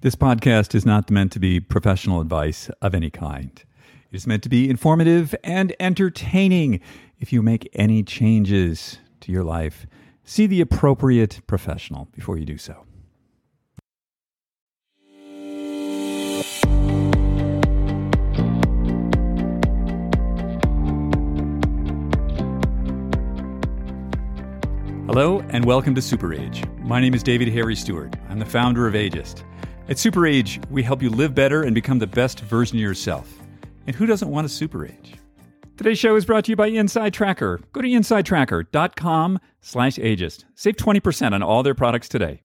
This podcast is not meant to be professional advice of any kind. It is meant to be informative and entertaining. If you make any changes to your life, see the appropriate professional before you do so. Hello, and welcome to Super Age. My name is David Harry Stewart. I'm the founder of Ageist. At Super Age, we help you live better and become the best version of yourself. And who doesn't want a super age? Today's show is brought to you by Inside Tracker. Go to insidetracker.com slash ageist. Save 20% on all their products today.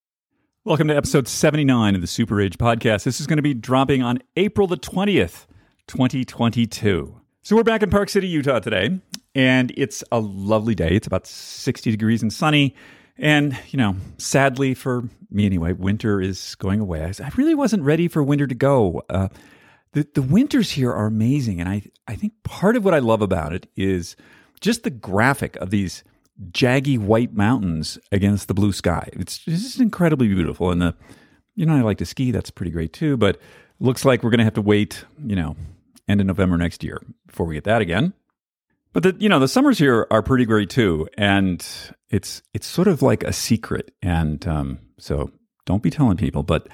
Welcome to episode 79 of the Super Age podcast. This is going to be dropping on April the 20th, 2022. So we're back in Park City, Utah today, and it's a lovely day. It's about 60 degrees and sunny. And, you know, sadly for me anyway, winter is going away. I really wasn't ready for winter to go. Uh, the, the winters here are amazing. And I, I think part of what I love about it is just the graphic of these jaggy white mountains against the blue sky. It's just incredibly beautiful. And the, you know, I like to ski. That's pretty great too. But looks like we're going to have to wait, you know, end of November next year before we get that again. But the you know the summers here are pretty great too, and it's it's sort of like a secret. And um, so don't be telling people, but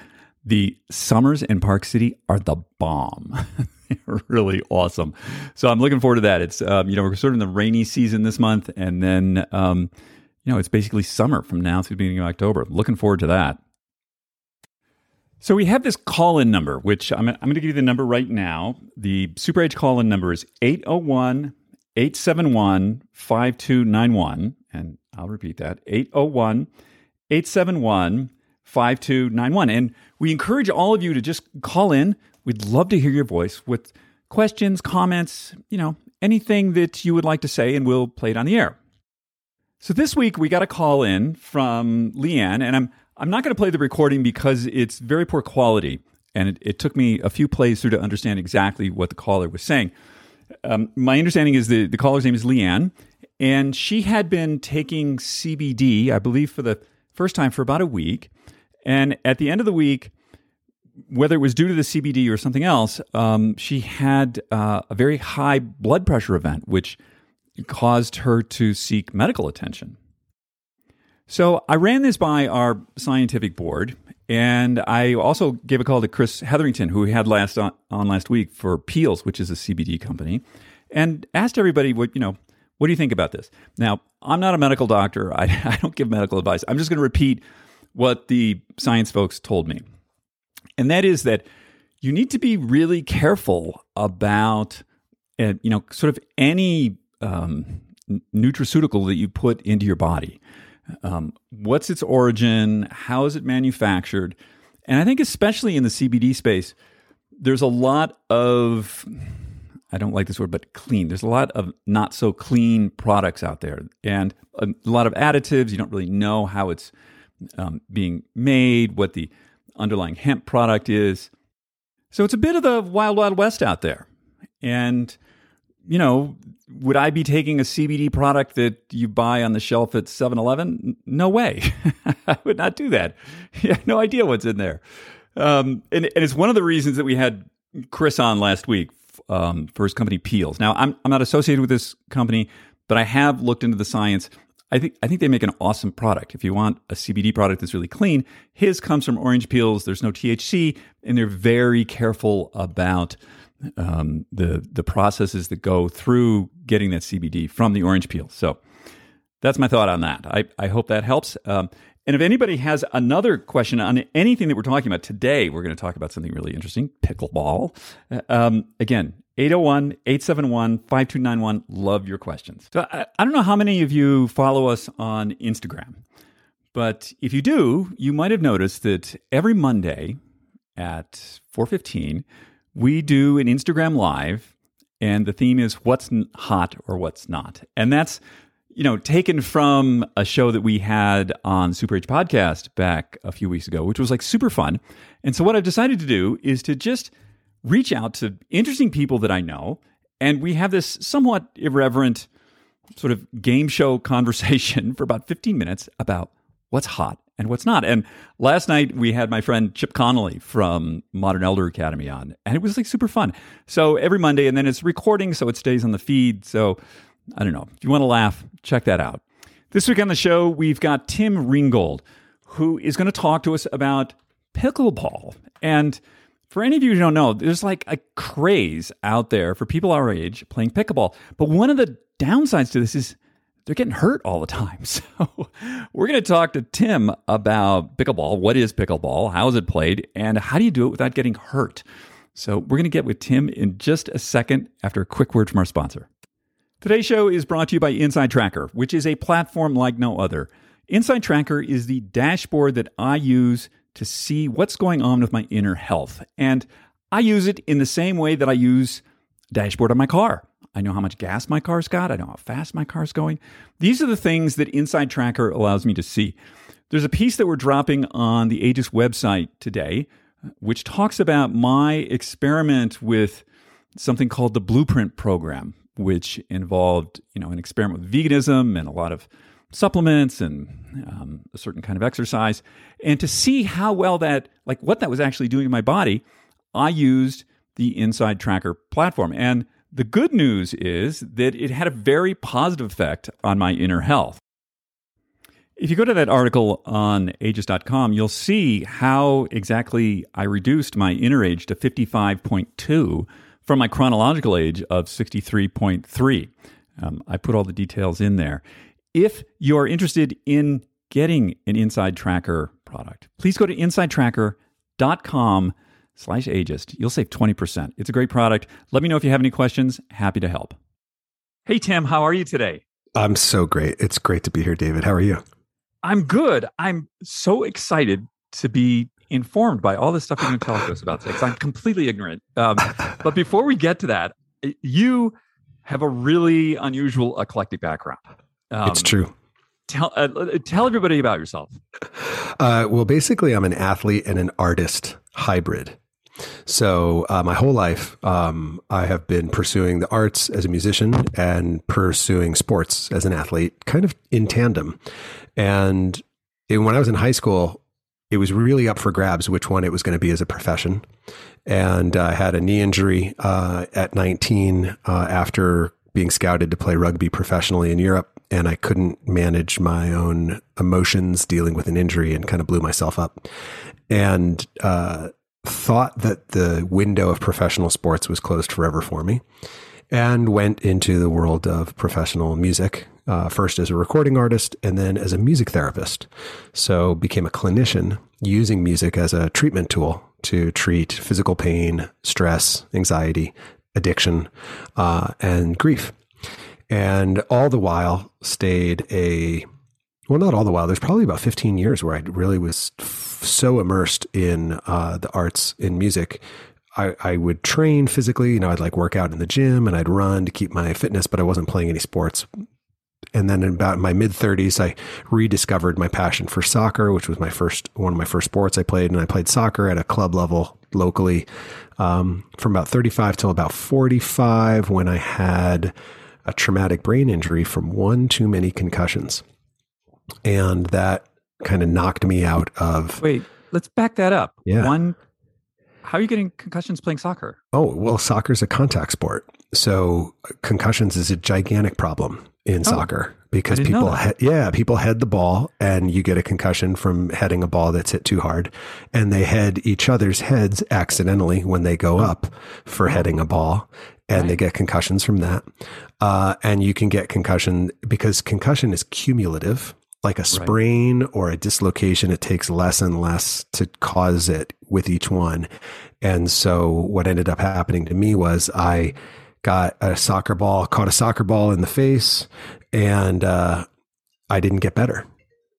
the summers in Park City are the bomb. Really awesome. So I'm looking forward to that. It's um, you know we're sort of in the rainy season this month, and then um, you know it's basically summer from now through the beginning of October. Looking forward to that. So we have this call-in number, which I'm, I'm going to give you the number right now. The Super Age call-in number is 801 871 5291. And I'll repeat that 801 871 5291. And we encourage all of you to just call in. We'd love to hear your voice with questions, comments, you know, anything that you would like to say, and we'll play it on the air. So this week we got a call in from Leanne, and I'm I'm not going to play the recording because it's very poor quality, and it, it took me a few plays through to understand exactly what the caller was saying. Um, my understanding is the, the caller's name is Leanne, and she had been taking CBD, I believe, for the first time for about a week. And at the end of the week, whether it was due to the CBD or something else, um, she had uh, a very high blood pressure event, which caused her to seek medical attention. So I ran this by our scientific board, and I also gave a call to Chris Hetherington, who we had last on, on, last week for Peels, which is a CBD company, and asked everybody what you know. What do you think about this? Now, I'm not a medical doctor. I, I don't give medical advice. I'm just going to repeat what the science folks told me, and that is that you need to be really careful about, uh, you know, sort of any um, nutraceutical that you put into your body. Um, what's its origin? How is it manufactured? And I think, especially in the CBD space, there's a lot of, I don't like this word, but clean. There's a lot of not so clean products out there and a lot of additives. You don't really know how it's um, being made, what the underlying hemp product is. So it's a bit of the wild, wild west out there. And you know, would I be taking a CBD product that you buy on the shelf at 7 Eleven? No way. I would not do that. You have no idea what's in there. Um, and, and, it's one of the reasons that we had Chris on last week um, for his company Peels. Now, I'm, I'm not associated with this company, but I have looked into the science. I think I think they make an awesome product. If you want a CBD product that's really clean, his comes from orange peels. There's no THC, and they're very careful about um, the the processes that go through getting that CBD from the orange peel. So that's my thought on that. I, I hope that helps. Um, and if anybody has another question on anything that we're talking about today, we're going to talk about something really interesting pickleball. Um, again, 801 871 5291. Love your questions. So I, I don't know how many of you follow us on Instagram, but if you do, you might have noticed that every Monday at 415, we do an Instagram live, and the theme is what's hot or what's not. And that's, you know, taken from a show that we had on Super Age Podcast back a few weeks ago, which was like super fun. And so what I've decided to do is to just reach out to interesting people that I know. And we have this somewhat irreverent sort of game show conversation for about 15 minutes about what's hot and what's not. And last night we had my friend Chip Conley from Modern Elder Academy on, and it was like super fun. So every Monday, and then it's recording, so it stays on the feed. So I don't know. If you want to laugh, check that out. This week on the show, we've got Tim Ringgold, who is going to talk to us about pickleball. And for any of you who don't know, there's like a craze out there for people our age playing pickleball. But one of the downsides to this is they're getting hurt all the time. So we're going to talk to Tim about pickleball. What is pickleball? How is it played? And how do you do it without getting hurt? So we're going to get with Tim in just a second after a quick word from our sponsor. Today's show is brought to you by Inside Tracker, which is a platform like no other. Inside Tracker is the dashboard that I use to see what's going on with my inner health. And I use it in the same way that I use dashboard on my car. I know how much gas my car's got. I know how fast my car's going. These are the things that Inside Tracker allows me to see. There's a piece that we're dropping on the Ageist website today, which talks about my experiment with something called the Blueprint Program, which involved, you know, an experiment with veganism and a lot of supplements and um, a certain kind of exercise. And to see how well that, like what that was actually doing to my body, I used the Inside Tracker platform. And the good news is that it had a very positive effect on my inner health. If you go to that article on ageist.com, you'll see how exactly I reduced my inner age to 55.2 from my chronological age of 63.3. Um, I put all the details in there. If you're interested in getting an Inside Tracker product, please go to insidetracker.com slash ageist. You'll save 20%. It's a great product. Let me know if you have any questions. Happy to help. Hey, Tim, how are you today? I'm so great. It's great to be here, David. How are you? I'm good. I'm so excited to be informed by all the stuff you're going to tell us about today because I'm completely ignorant. Um, but before we get to that, you have a really unusual eclectic background. Um, it's true. Tell uh, tell everybody about yourself. Uh, well, basically, I'm an athlete and an artist hybrid. So uh, my whole life, um, I have been pursuing the arts as a musician and pursuing sports as an athlete, kind of in tandem. And when I was in high school, it was really up for grabs which one it was going to be as a profession. And I had a knee injury uh, at 19 uh, after being scouted to play rugby professionally in Europe. And I couldn't manage my own emotions dealing with an injury and kind of blew myself up. And uh, thought that the window of professional sports was closed forever for me and went into the world of professional music, uh, first as a recording artist and then as a music therapist. So became a clinician using music as a treatment tool to treat physical pain, stress, anxiety, addiction, uh, and grief. And all the while stayed a well, not all the while. There's probably about 15 years where I really was f- so immersed in uh, the arts in music. I, I would train physically, you know, I'd like work out in the gym and I'd run to keep my fitness, but I wasn't playing any sports. And then in about my mid 30s, I rediscovered my passion for soccer, which was my first one of my first sports I played. And I played soccer at a club level locally um, from about 35 till about 45 when I had a traumatic brain injury from one too many concussions and that kind of knocked me out of. Wait, let's back that up. Yeah. One, how are you getting concussions playing soccer? Oh, well, soccer's a contact sport. So concussions is a gigantic problem in oh, soccer because people, he- yeah, people head the ball and you get a concussion from heading a ball that's hit too hard. And they head each other's heads accidentally when they go up for heading a ball and right. they get concussions from that. Uh, and you can get concussion because concussion is cumulative like a sprain right. or a dislocation, it takes less and less to cause it with each one. And so what ended up happening to me was I got a soccer ball, caught a soccer ball in the face, and uh, I didn't get better.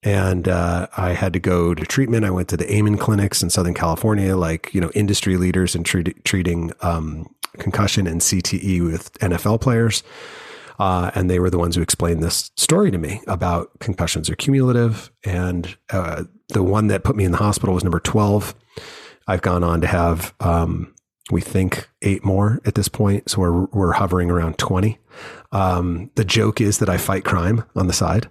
And uh, I had to go to treatment. I went to the Amen clinics in Southern California, like you know, industry leaders in treat- treating um, concussion and CTE with NFL players. Uh, and they were the ones who explained this story to me about concussions are cumulative. And uh, the one that put me in the hospital was number 12. I've gone on to have, um, we think, eight more at this point. So we're, we're hovering around 20. Um, the joke is that I fight crime on the side.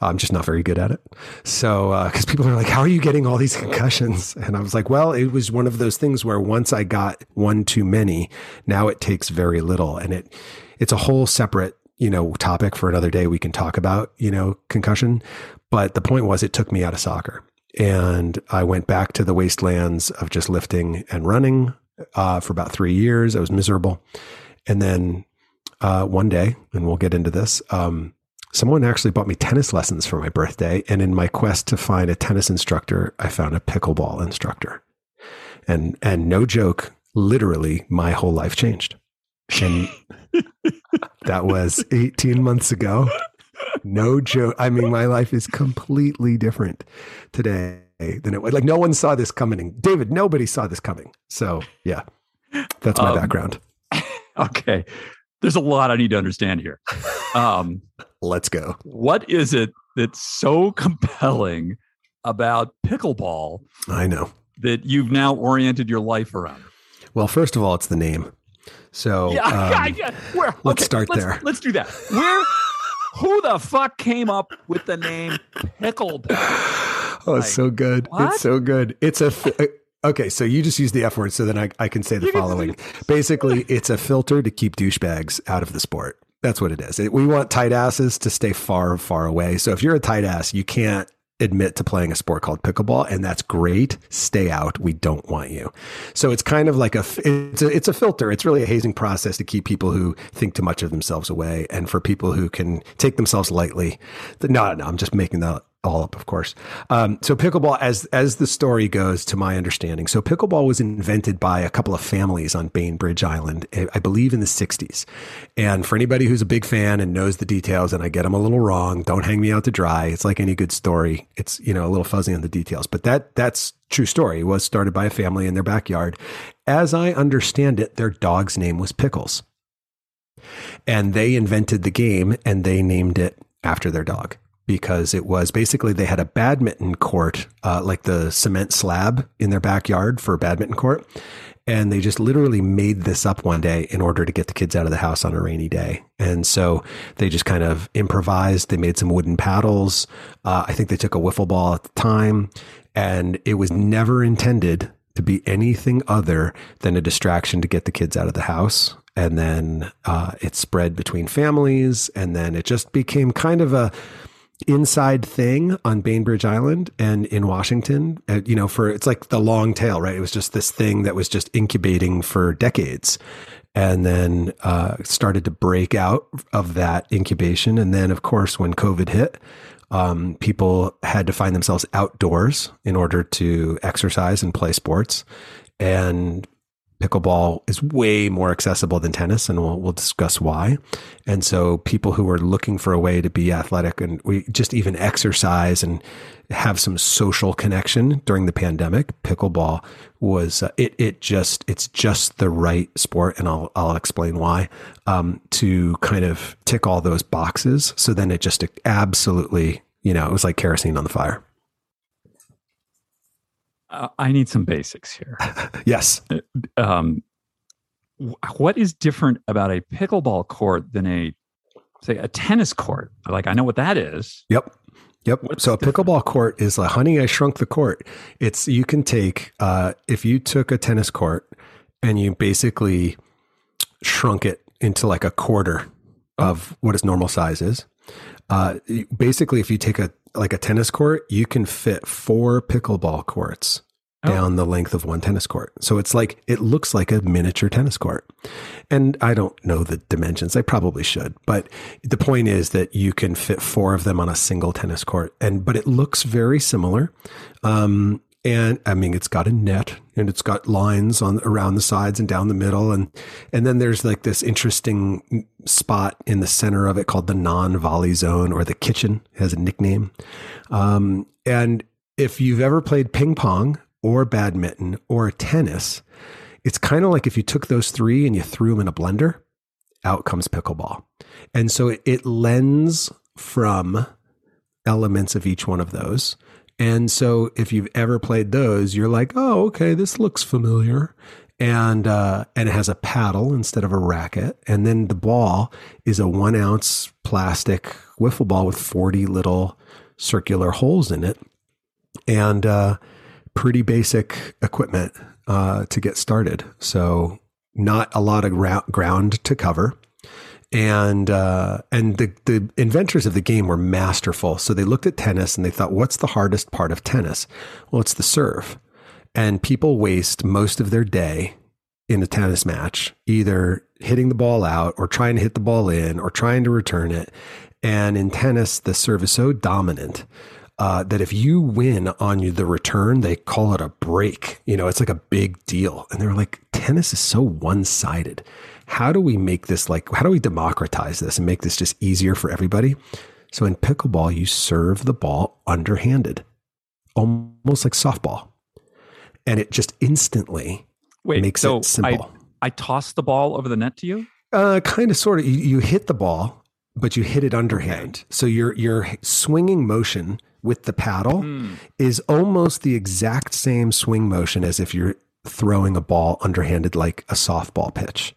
I'm just not very good at it. So, because uh, people are like, how are you getting all these concussions? And I was like, well, it was one of those things where once I got one too many, now it takes very little. And it, it's a whole separate, you know, topic for another day. We can talk about, you know, concussion. But the point was, it took me out of soccer. And I went back to the wastelands of just lifting and running uh, for about three years. I was miserable. And then uh, one day, and we'll get into this, um, someone actually bought me tennis lessons for my birthday. And in my quest to find a tennis instructor, I found a pickleball instructor. And, and no joke, literally my whole life changed. And that was 18 months ago. No joke. I mean, my life is completely different today than it was. Like, no one saw this coming. David, nobody saw this coming. So, yeah, that's my um, background. Okay. There's a lot I need to understand here. Um, Let's go. What is it that's so compelling about pickleball? I know. That you've now oriented your life around? Well, first of all, it's the name. So yeah, um, yeah, Where, let's okay, start let's, there. Let's do that. Where? who the fuck came up with the name pickleball? Oh, it's so good. What? It's so good. It's a. Uh, okay, so you just use the F word, so then I, I can say the following. Basically, it's a filter to keep douchebags out of the sport. That's what it is. we want tight asses to stay far, far away. So if you're a tight ass, you can't admit to playing a sport called pickleball and that's great. Stay out. We don't want you. So it's kind of like a it's a, it's a filter. It's really a hazing process to keep people who think too much of themselves away and for people who can take themselves lightly. No no i'm just making that all up, of course. Um, so pickleball, as as the story goes, to my understanding, so pickleball was invented by a couple of families on Bainbridge Island, I believe, in the '60s. And for anybody who's a big fan and knows the details, and I get them a little wrong, don't hang me out to dry. It's like any good story; it's you know a little fuzzy on the details, but that that's true story. It was started by a family in their backyard. As I understand it, their dog's name was Pickles, and they invented the game and they named it after their dog because it was basically they had a badminton court, uh, like the cement slab in their backyard for a badminton court. And they just literally made this up one day in order to get the kids out of the house on a rainy day. And so they just kind of improvised. They made some wooden paddles. Uh, I think they took a wiffle ball at the time. And it was never intended to be anything other than a distraction to get the kids out of the house. And then uh, it spread between families. And then it just became kind of a inside thing on Bainbridge Island and in Washington. Uh, you know, for it's like the long tail, right? It was just this thing that was just incubating for decades. And then uh, started to break out of that incubation. And then, of course, when COVID hit, um, people had to find themselves outdoors in order to exercise and play sports. And pickleball is way more accessible than tennis, and we'll, we'll discuss why. And so, people who are looking for a way to be athletic and we just even exercise and have some social connection during the pandemic, pickleball was uh, it. It just it's just the right sport, and I'll I'll explain why. Um, to kind of tick all those boxes, so then it just absolutely you know it was like kerosene on the fire uh, I need some basics here. yes. Uh, um, what is different about a pickleball court than a say a tennis court? Like I know what that is. Yep. Yep. What's so a pickleball court is like, honey, I shrunk the court. It's you can take uh, if you took a tennis court and you basically shrunk it into like a quarter oh. of what its normal size is. Uh, basically, if you take a like a tennis court, you can fit four pickleball courts oh. down the length of one tennis court. So it's like it looks like a miniature tennis court. And I don't know the dimensions. I probably should, but the point is that you can fit four of them on a single tennis court. And but it looks very similar. Um, and I mean, it's got a net and it's got lines on around the sides and down the middle, and and then there's like this interesting spot in the center of it called the non-volley zone or the kitchen has a nickname. Um, and if you've ever played ping pong or badminton or tennis, it's kind of like if you took those three and you threw them in a blender, out comes pickleball, and so it, it lends from elements of each one of those and so if you've ever played those, you're like, oh, okay, this looks familiar. and uh, and it has a paddle instead of a racket, and then the ball is a one ounce plastic wiffle ball with forty little circular holes in it, and uh, pretty basic equipment uh, to get started. So not a lot of ground to cover and uh, and the the inventors of the game were masterful. So they looked at tennis and they thought, what's the hardest part of tennis? Well, it's the serve, and people waste most of their day in a tennis match either hitting the ball out or trying to hit the ball in or trying to return it. And in tennis, the serve is so dominant uh, that if you win on the return, they call it a break. You know, it's like a big deal. And they're like, tennis is so one sided how do we make this like, how do we democratize this and make this just easier for everybody? So in pickleball, you serve the ball underhanded, almost like softball. And it just instantly Wait, makes so it simple. I, I toss the ball over the net to you? Uh, kind of, sort of. You, you hit the ball, but you hit it underhand. Okay. So your your swinging motion with the paddle mm. is almost the exact same swing motion as if you're throwing a ball underhanded like a softball pitch.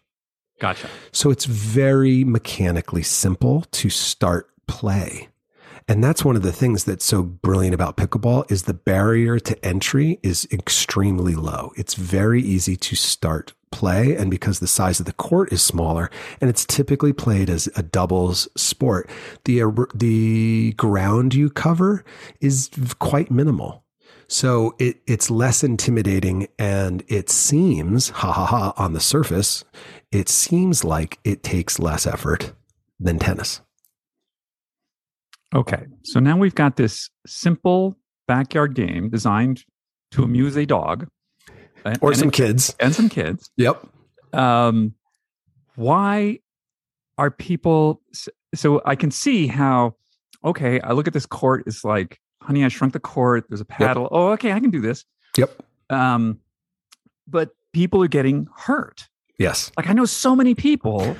Gotcha. So it's very mechanically simple to start play. And that's one of the things that's so brilliant about pickleball is the barrier to entry is extremely low. It's very easy to start play and because the size of the court is smaller and it's typically played as a doubles sport, the the ground you cover is quite minimal. So it, it's less intimidating and it seems, ha ha ha, on the surface, it seems like it takes less effort than tennis. Okay. So now we've got this simple backyard game designed to amuse a dog or some kids and some kids. Yep. Um, why are people so I can see how okay, I look at this court it's like honey, I shrunk the court. There's a paddle. Yep. Oh, okay, I can do this. Yep. Um, but people are getting hurt. Yes. Like I know so many people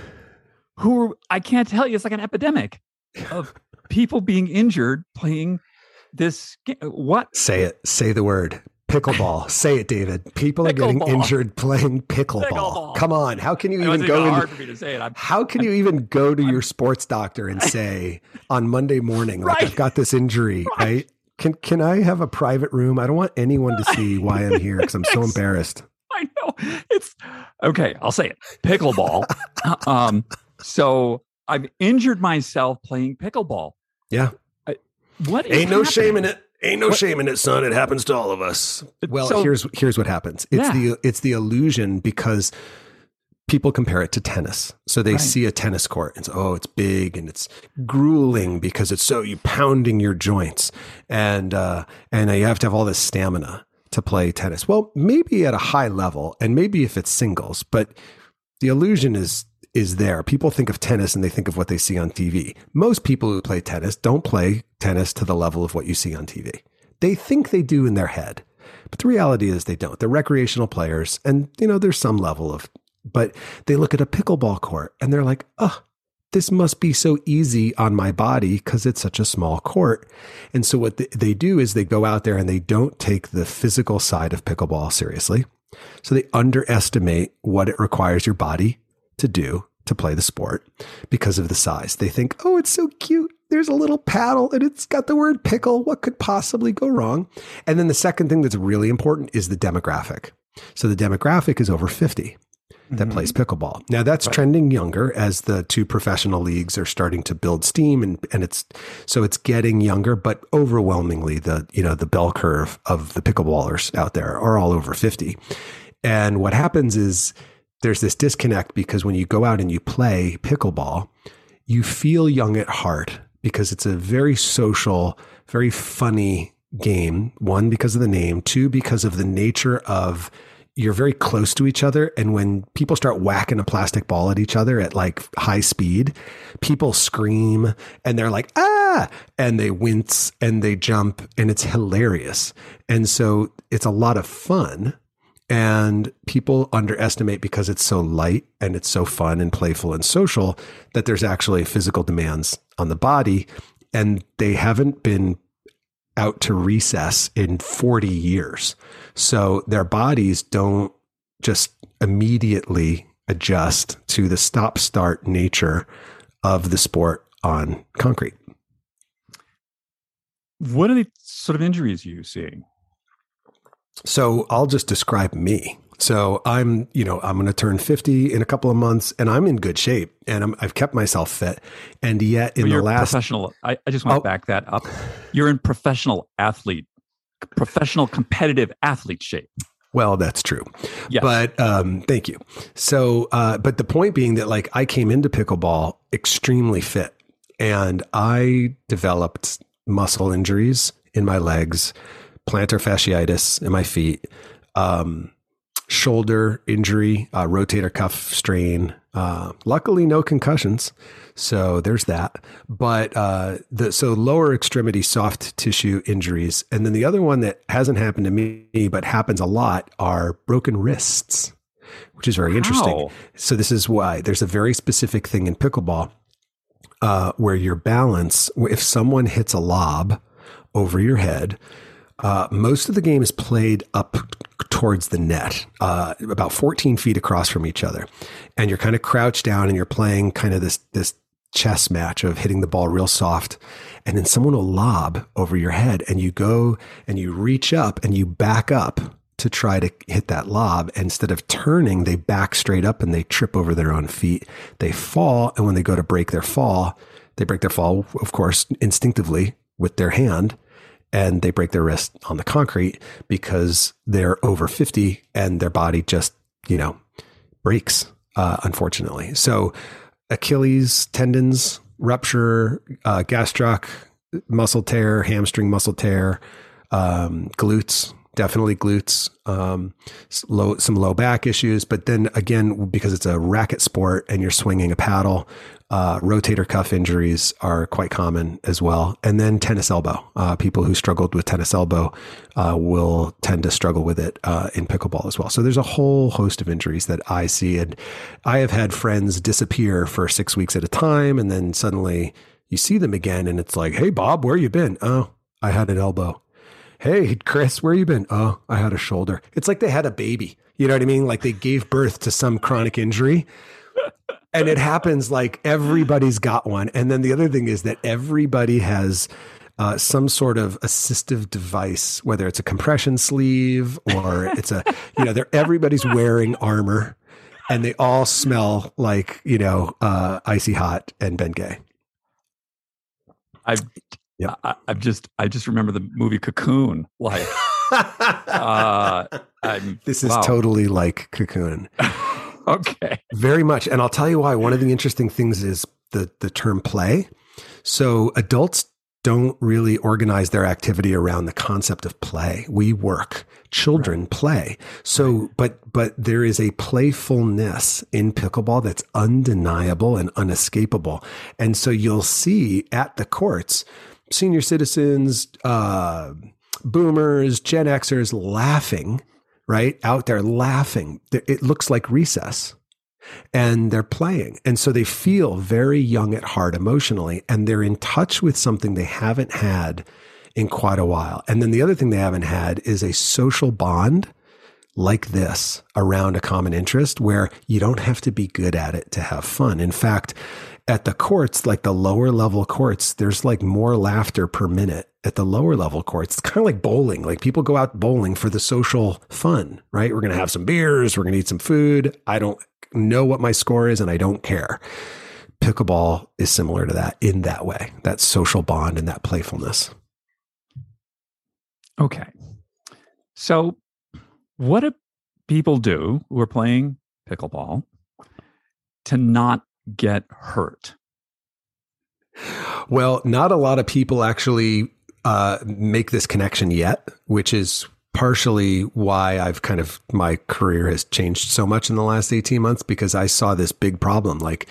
who I can't tell you. It's like an epidemic of people being injured playing this. Game. What? Say it. Say the word. Pickleball. Say it, David. People are getting injured playing pickleball. Come on. How can you it even go? Hard in, for me to say it. how can you even go to I'm, your sports doctor and say on Monday morning, like right. I've got this injury, right? right? Can can I have a private room? I don't want anyone to see why I'm here because I'm so embarrassed. I know it's okay. I'll say it. Pickleball. um, so I've injured myself playing pickleball. Yeah. I, what ain't no shame in it. Ain't no what? shame in it, son. It happens to all of us. Well, so, here's here's what happens. It's yeah. the it's the illusion because people compare it to tennis. So they right. see a tennis court and say, oh, it's big and it's grueling because it's so you pounding your joints and uh, and you have to have all this stamina to play tennis. Well, maybe at a high level and maybe if it's singles, but the illusion is is there. People think of tennis and they think of what they see on TV. Most people who play tennis don't play tennis to the level of what you see on TV. They think they do in their head. But the reality is they don't. They're recreational players and you know there's some level of but they look at a pickleball court and they're like, "Oh, this must be so easy on my body because it's such a small court. And so what they do is they go out there and they don't take the physical side of pickleball seriously. So they underestimate what it requires your body to do to play the sport because of the size. They think, oh, it's so cute. There's a little paddle and it's got the word pickle. What could possibly go wrong? And then the second thing that's really important is the demographic. So the demographic is over 50 that mm-hmm. plays pickleball. Now that's right. trending younger as the two professional leagues are starting to build steam and, and it's so it's getting younger, but overwhelmingly the you know the bell curve of the pickleballers out there are all over 50. And what happens is there's this disconnect because when you go out and you play pickleball, you feel young at heart because it's a very social, very funny game. One, because of the name. Two, because of the nature of you're very close to each other. And when people start whacking a plastic ball at each other at like high speed, people scream and they're like, ah, and they wince and they jump and it's hilarious. And so it's a lot of fun and people underestimate because it's so light and it's so fun and playful and social that there's actually physical demands on the body. And they haven't been out to recess in 40 years. So their bodies don't just immediately adjust to the stop start nature of the sport on concrete. What are the sort of injuries you seeing? So I'll just describe me. So I'm, you know, I'm going to turn 50 in a couple of months and I'm in good shape and i have kept myself fit. And yet in well, the last professional, I, I just want oh, to back that up. You're in professional athlete, professional competitive athlete shape. Well, that's true. Yes. But um, thank you. So, uh, but the point being that like I came into pickleball extremely fit and I developed muscle injuries in my legs, plantar fasciitis in my feet, um, shoulder injury, uh, rotator cuff strain. Uh, luckily, no concussions. So there's that. But uh, the so lower extremity soft tissue injuries, and then the other one that hasn't happened to me but happens a lot are broken wrists, which is very interesting. So this is why there's a very specific thing in pickleball uh, where your balance, if someone hits a lob over your head, uh, most of the game is played up towards the net, uh, about 14 feet across from each other, and you're kind of crouched down and you're playing kind of this this chess match of hitting the ball real soft, and then someone will lob over your head, and you go and you reach up and you back up to try to hit that lob. Instead of turning, they back straight up and they trip over their own feet. They fall, and when they go to break their fall, they break their fall, of course, instinctively with their hand and they break their wrist on the concrete because they're over 50 and their body just, you know, breaks, uh, unfortunately. So Achilles tendons rupture, uh, gastroc muscle tear, hamstring muscle tear, um, glutes, definitely glutes, um, low, some low back issues. But then again, because it's a racket sport and you're swinging a paddle, uh, rotator cuff injuries are quite common as well. And then tennis elbow. Uh, people who struggled with tennis elbow uh, will tend to struggle with it uh, in pickleball as well. So there's a whole host of injuries that I see. And I have had friends disappear for six weeks at a time. And then suddenly you see them again and it's like, hey, Bob, where you been? Oh, I had an elbow. Hey, Chris, where you been? Oh, I had a shoulder. It's like they had a baby. You know what I mean? Like they gave birth to some chronic injury and it happens like everybody's got one. And then the other thing is that everybody has uh, some sort of assistive device, whether it's a compression sleeve or it's a, you know, they're everybody's wearing armor and they all smell like, you know, uh, icy hot and Bengay. I've, yep. I, have just, I just remember the movie Cocoon. Like, uh, this is wow. totally like Cocoon. okay. Very much. And I'll tell you why. One of the interesting things is the the term play. So adults don't really organize their activity around the concept of play. We work. Children right. play. So, but, but there is a playfulness in pickleball that's undeniable and unescapable. And so you'll see at the courts, senior citizens, uh, boomers, Gen Xers laughing right? Out there laughing. It looks like recess and they're playing. And so they feel very young at heart emotionally and they're in touch with something they haven't had in quite a while. And then the other thing they haven't had is a social bond like this around a common interest where you don't have to be good at it to have fun. In fact, at the courts, like the lower level courts, there's like more laughter per minute at the lower level courts. It's kind of like bowling. Like people go out bowling for the social fun, right? We're going to have some beers. We're going to eat some food. I don't know what my score is and I don't care. Pickleball is similar to that in that way, that social bond and that playfulness. Okay. So, what do people do who are playing pickleball to not get hurt? Well, not a lot of people actually uh, make this connection yet, which is partially why I've kind of my career has changed so much in the last 18 months because I saw this big problem. Like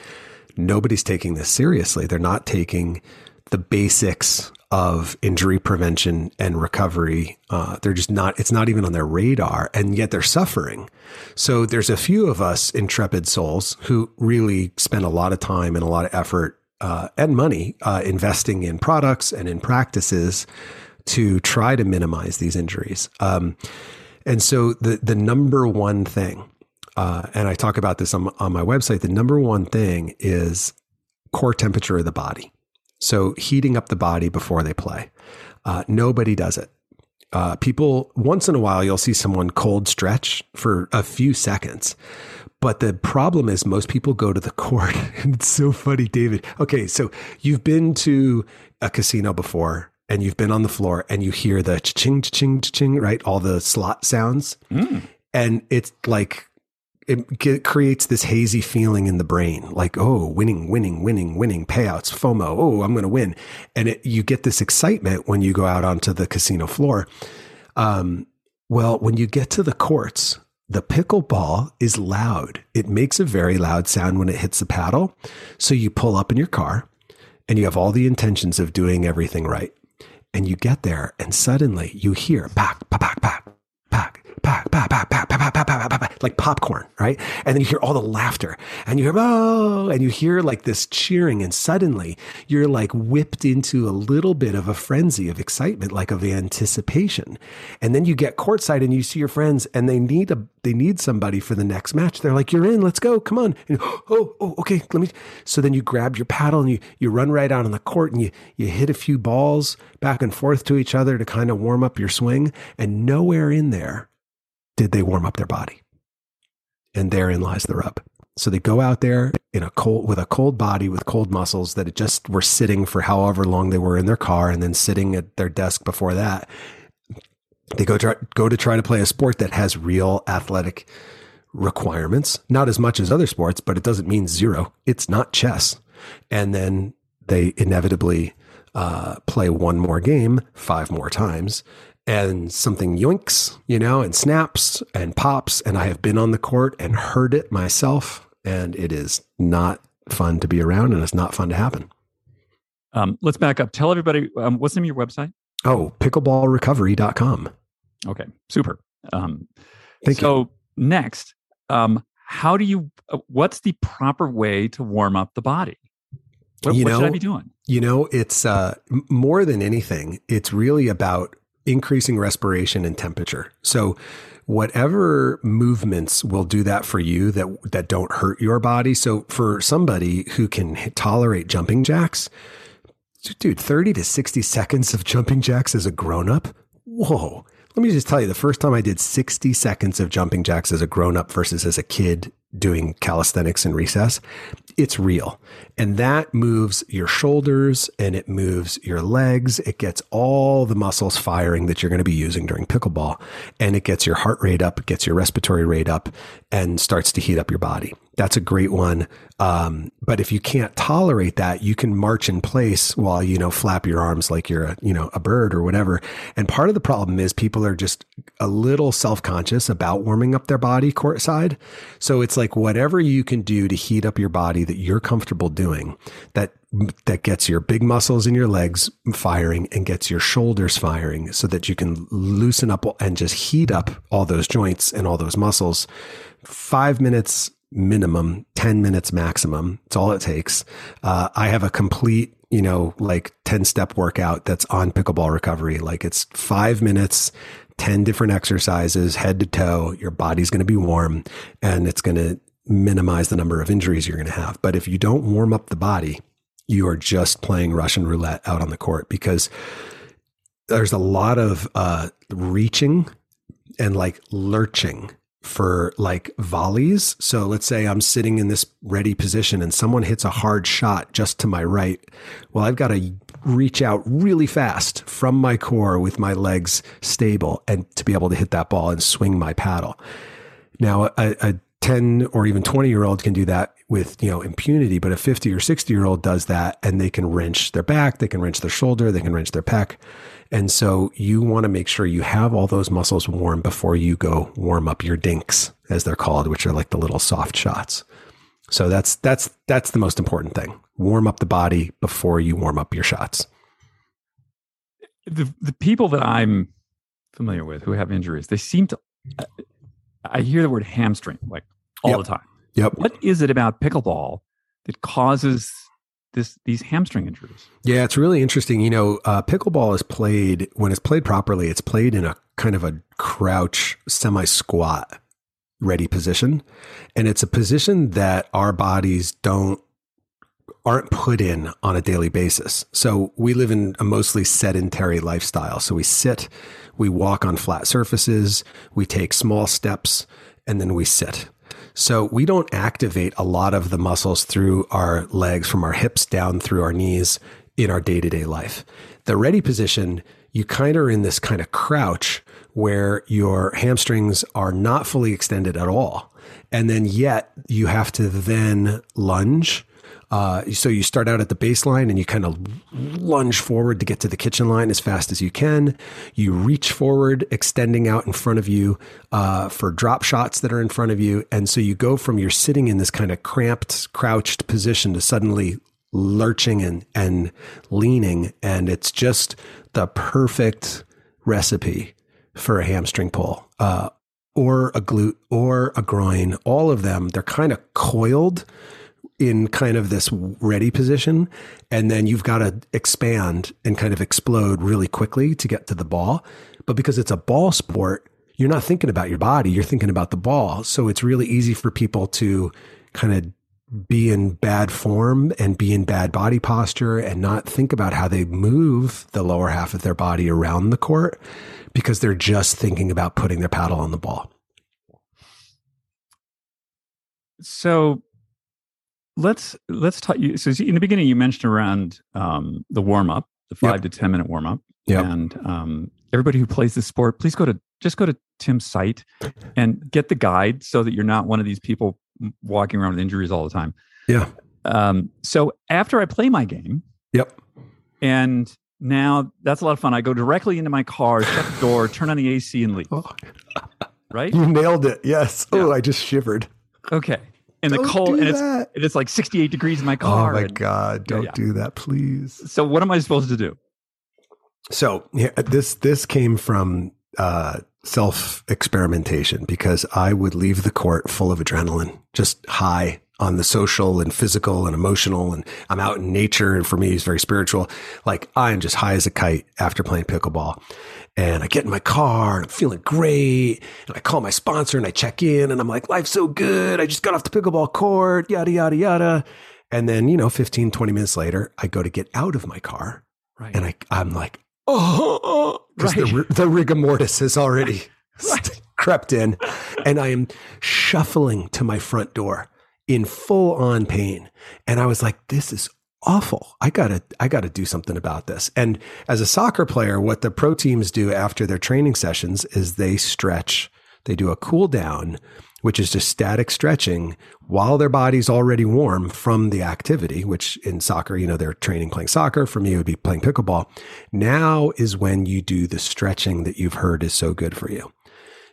nobody's taking this seriously. They're not taking the basics of injury prevention and recovery. Uh, they're just not, it's not even on their radar, and yet they're suffering. So there's a few of us intrepid souls who really spend a lot of time and a lot of effort uh, and money uh, investing in products and in practices to try to minimize these injuries. Um, and so the the number one thing uh, and I talk about this on, on my website. The number one thing is core temperature of the body. So heating up the body before they play. Uh, nobody does it. Uh, people once in a while you'll see someone cold stretch for a few seconds but the problem is most people go to the court and it's so funny david okay so you've been to a casino before and you've been on the floor and you hear the ch ching ching ching right all the slot sounds mm. and it's like it creates this hazy feeling in the brain like oh winning winning winning winning payouts fomo oh i'm going to win. And it, you get this excitement when you go out onto the casino floor. Um, well when you get to the courts the pickleball is loud. It makes a very loud sound when it hits the paddle. So you pull up in your car and you have all the intentions of doing everything right. And you get there and suddenly you hear pack pack pack pack pack like popcorn, right? And then you hear all the laughter and you hear, oh, and you hear like this cheering. And suddenly you're like whipped into a little bit of a frenzy of excitement, like of anticipation. And then you get courtside and you see your friends and they need a, they need somebody for the next match. They're like, you're in, let's go. Come on. And, oh, oh, okay. Let me. So then you grab your paddle and you, you run right out on the court and you, you hit a few balls back and forth to each other to kind of warm up your swing. And nowhere in there did they warm up their body. And therein lies the rub. So they go out there in a cold with a cold body with cold muscles that just were sitting for however long they were in their car and then sitting at their desk before that. They go try, go to try to play a sport that has real athletic requirements, not as much as other sports, but it doesn't mean zero. It's not chess. And then they inevitably uh, play one more game five more times and something yoinks, you know, and snaps and pops. And I have been on the court and heard it myself. And it is not fun to be around and it's not fun to happen. Um, let's back up. Tell everybody um, what's the name of your website? Oh, pickleballrecovery.com. Okay, super. Um, Thank so you. next, um, how do you, uh, what's the proper way to warm up the body? What, you what know, should I be doing? You know, it's uh, more than anything, it's really about increasing respiration and temperature. So whatever movements will do that for you that that don't hurt your body. So for somebody who can tolerate jumping jacks, dude, 30 to 60 seconds of jumping jacks as a grown up. Whoa. Let me just tell you the first time I did 60 seconds of jumping jacks as a grown up versus as a kid doing calisthenics in recess, it's real. And that moves your shoulders and it moves your legs. It gets all the muscles firing that you're going to be using during pickleball. And it gets your heart rate up, gets your respiratory rate up, and starts to heat up your body. That's a great one. Um, but if you can't tolerate that, you can march in place while, you know, flap your arms like you're a, you know, a bird or whatever. And part of the problem is people are just a little self conscious about warming up their body courtside. So it's like whatever you can do to heat up your body that you're comfortable doing that that gets your big muscles in your legs firing and gets your shoulders firing so that you can loosen up and just heat up all those joints and all those muscles. 5 minutes minimum, 10 minutes maximum. It's all it takes. Uh, I have a complete, you know, like 10 step workout that's on pickleball recovery. Like it's five minutes, 10 different exercises, head to toe. Your body's going to be warm and it's going to minimize the number of injuries you're going to have. But if you don't warm up the body, you are just playing Russian roulette out on the court because there's a lot of uh, reaching and like lurching for like volleys. So let's say I'm sitting in this ready position and someone hits a hard shot just to my right. Well, I've got to reach out really fast from my core with my legs stable and to be able to hit that ball and swing my paddle. Now, a, a 10 or even 20 year old can do that with, you know, impunity, but a 50 or 60 year old does that and they can wrench their back, they can wrench their shoulder, they can wrench their pec. And so you want to make sure you have all those muscles warm before you go warm up your dinks, as they're called, which are like the little soft shots. So that's that's that's the most important thing. Warm up the body before you warm up your shots. The the people that I'm familiar with who have injuries, they seem to I hear the word hamstring like all yep. the time. Yep. What is it about pickleball that causes this these hamstring injuries? Yeah, it's really interesting. You know, uh, pickleball is played when it's played properly. It's played in a kind of a crouch, semi squat ready position. And it's a position that our bodies don't aren't put in on a daily basis. So we live in a mostly sedentary lifestyle. So we sit, we walk on flat surfaces, we take small steps, and then we sit. So we don't activate a lot of the muscles through our legs from our hips down through our knees in our day to day life. The ready position, you kind of are in this kind of crouch where your hamstrings are not fully extended at all. And then yet you have to then lunge uh, so you start out at the baseline and you kind of lunge forward to get to the kitchen line as fast as you can. You reach forward, extending out in front of you uh, for drop shots that are in front of you. And so you go from you're sitting in this kind of cramped, crouched position to suddenly lurching and, and leaning. And it's just the perfect recipe for a hamstring pull. Uh, or a glute or a groin, all of them, they're kind of coiled in kind of this ready position. And then you've got to expand and kind of explode really quickly to get to the ball. But because it's a ball sport, you're not thinking about your body, you're thinking about the ball. So it's really easy for people to kind of be in bad form and be in bad body posture and not think about how they move the lower half of their body around the court because they're just thinking about putting their paddle on the ball. So let's let's talk. You, so in the beginning, you mentioned around um, the warm up, the five yep. to ten minute warm up, yeah. And um, everybody who plays this sport, please go to just go to Tim's site and get the guide so that you're not one of these people walking around with injuries all the time. Yeah. Um, so after I play my game, yep. And now that's a lot of fun. I go directly into my car, shut the door, turn on the AC, and leave. Oh. Right? You nailed it. Yes. Yeah. Oh, I just shivered. Okay and don't the cold and it's, and it's like 68 degrees in my car. Oh my and, god, don't yeah. do that, please. So what am I supposed to do? So yeah, this this came from uh, self experimentation because I would leave the court full of adrenaline, just high on the social and physical and emotional. And I'm out in nature. And for me, it's very spiritual. Like I'm just high as a kite after playing pickleball. And I get in my car and I'm feeling great. And I call my sponsor and I check in and I'm like, life's so good. I just got off the pickleball court, yada, yada, yada. And then, you know, 15, 20 minutes later, I go to get out of my car. Right. And I, I'm like, uh-huh, oh, because right. the, the rigor mortis has already right. crept in. And I am shuffling to my front door in full on pain. And I was like, this is awful. I gotta, I gotta do something about this. And as a soccer player, what the pro teams do after their training sessions is they stretch. They do a cool down, which is just static stretching while their body's already warm from the activity, which in soccer, you know, they're training playing soccer. For me, it would be playing pickleball. Now is when you do the stretching that you've heard is so good for you.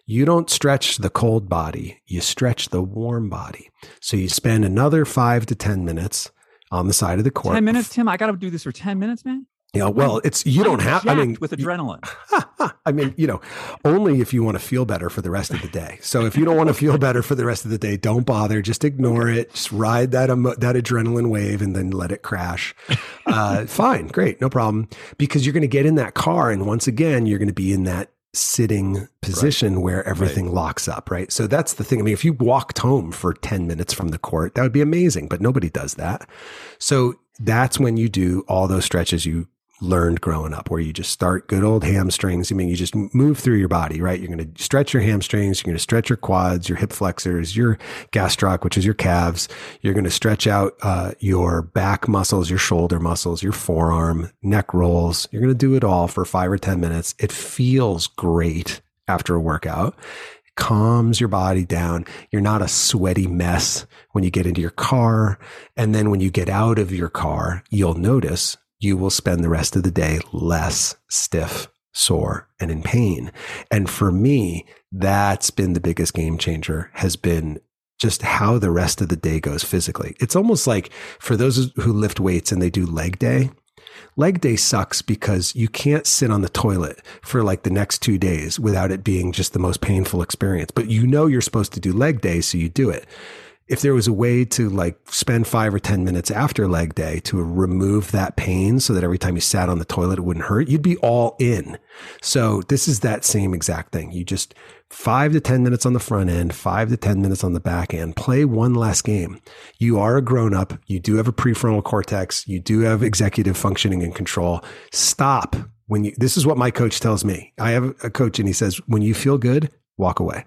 You don't stretch the cold body, you stretch the warm body. So you spend another five to 10 minutes on the side of the court. 10 minutes, Tim? I got to do this for 10 minutes, man? Yeah, well, it's you don't have. I mean, with adrenaline. I mean, you know, only if you want to feel better for the rest of the day. So if you don't want to feel better for the rest of the day, don't bother. Just ignore it. Just ride that um, that adrenaline wave and then let it crash. Uh, fine, great, no problem. Because you're going to get in that car, and once again, you're going to be in that sitting position right. where everything right. locks up, right? So that's the thing. I mean, if you walked home for 10 minutes from the court, that would be amazing, but nobody does that. So that's when you do all those stretches you learned growing up where you just start good old hamstrings. I mean, you just move through your body, right? You're going to stretch your hamstrings. You're going to stretch your quads, your hip flexors, your gastroc, which is your calves. You're going to stretch out uh, your back muscles, your shoulder muscles, your forearm, neck rolls. You're going to do it all for five or 10 minutes. It feels great after a workout calms your body down. You're not a sweaty mess when you get into your car. And then when you get out of your car, you'll notice you will spend the rest of the day less stiff, sore, and in pain. And for me, that's been the biggest game changer has been just how the rest of the day goes physically. It's almost like for those who lift weights and they do leg day, leg day sucks because you can't sit on the toilet for like the next two days without it being just the most painful experience. But you know you're supposed to do leg day, so you do it if there was a way to like spend five or 10 minutes after leg day to remove that pain so that every time you sat on the toilet, it wouldn't hurt, you'd be all in. So this is that same exact thing. You just five to 10 minutes on the front end, five to 10 minutes on the back end, play one last game. You are a grown up. You do have a prefrontal cortex. You do have executive functioning and control. Stop when you, this is what my coach tells me. I have a coach and he says, when you feel good, walk away.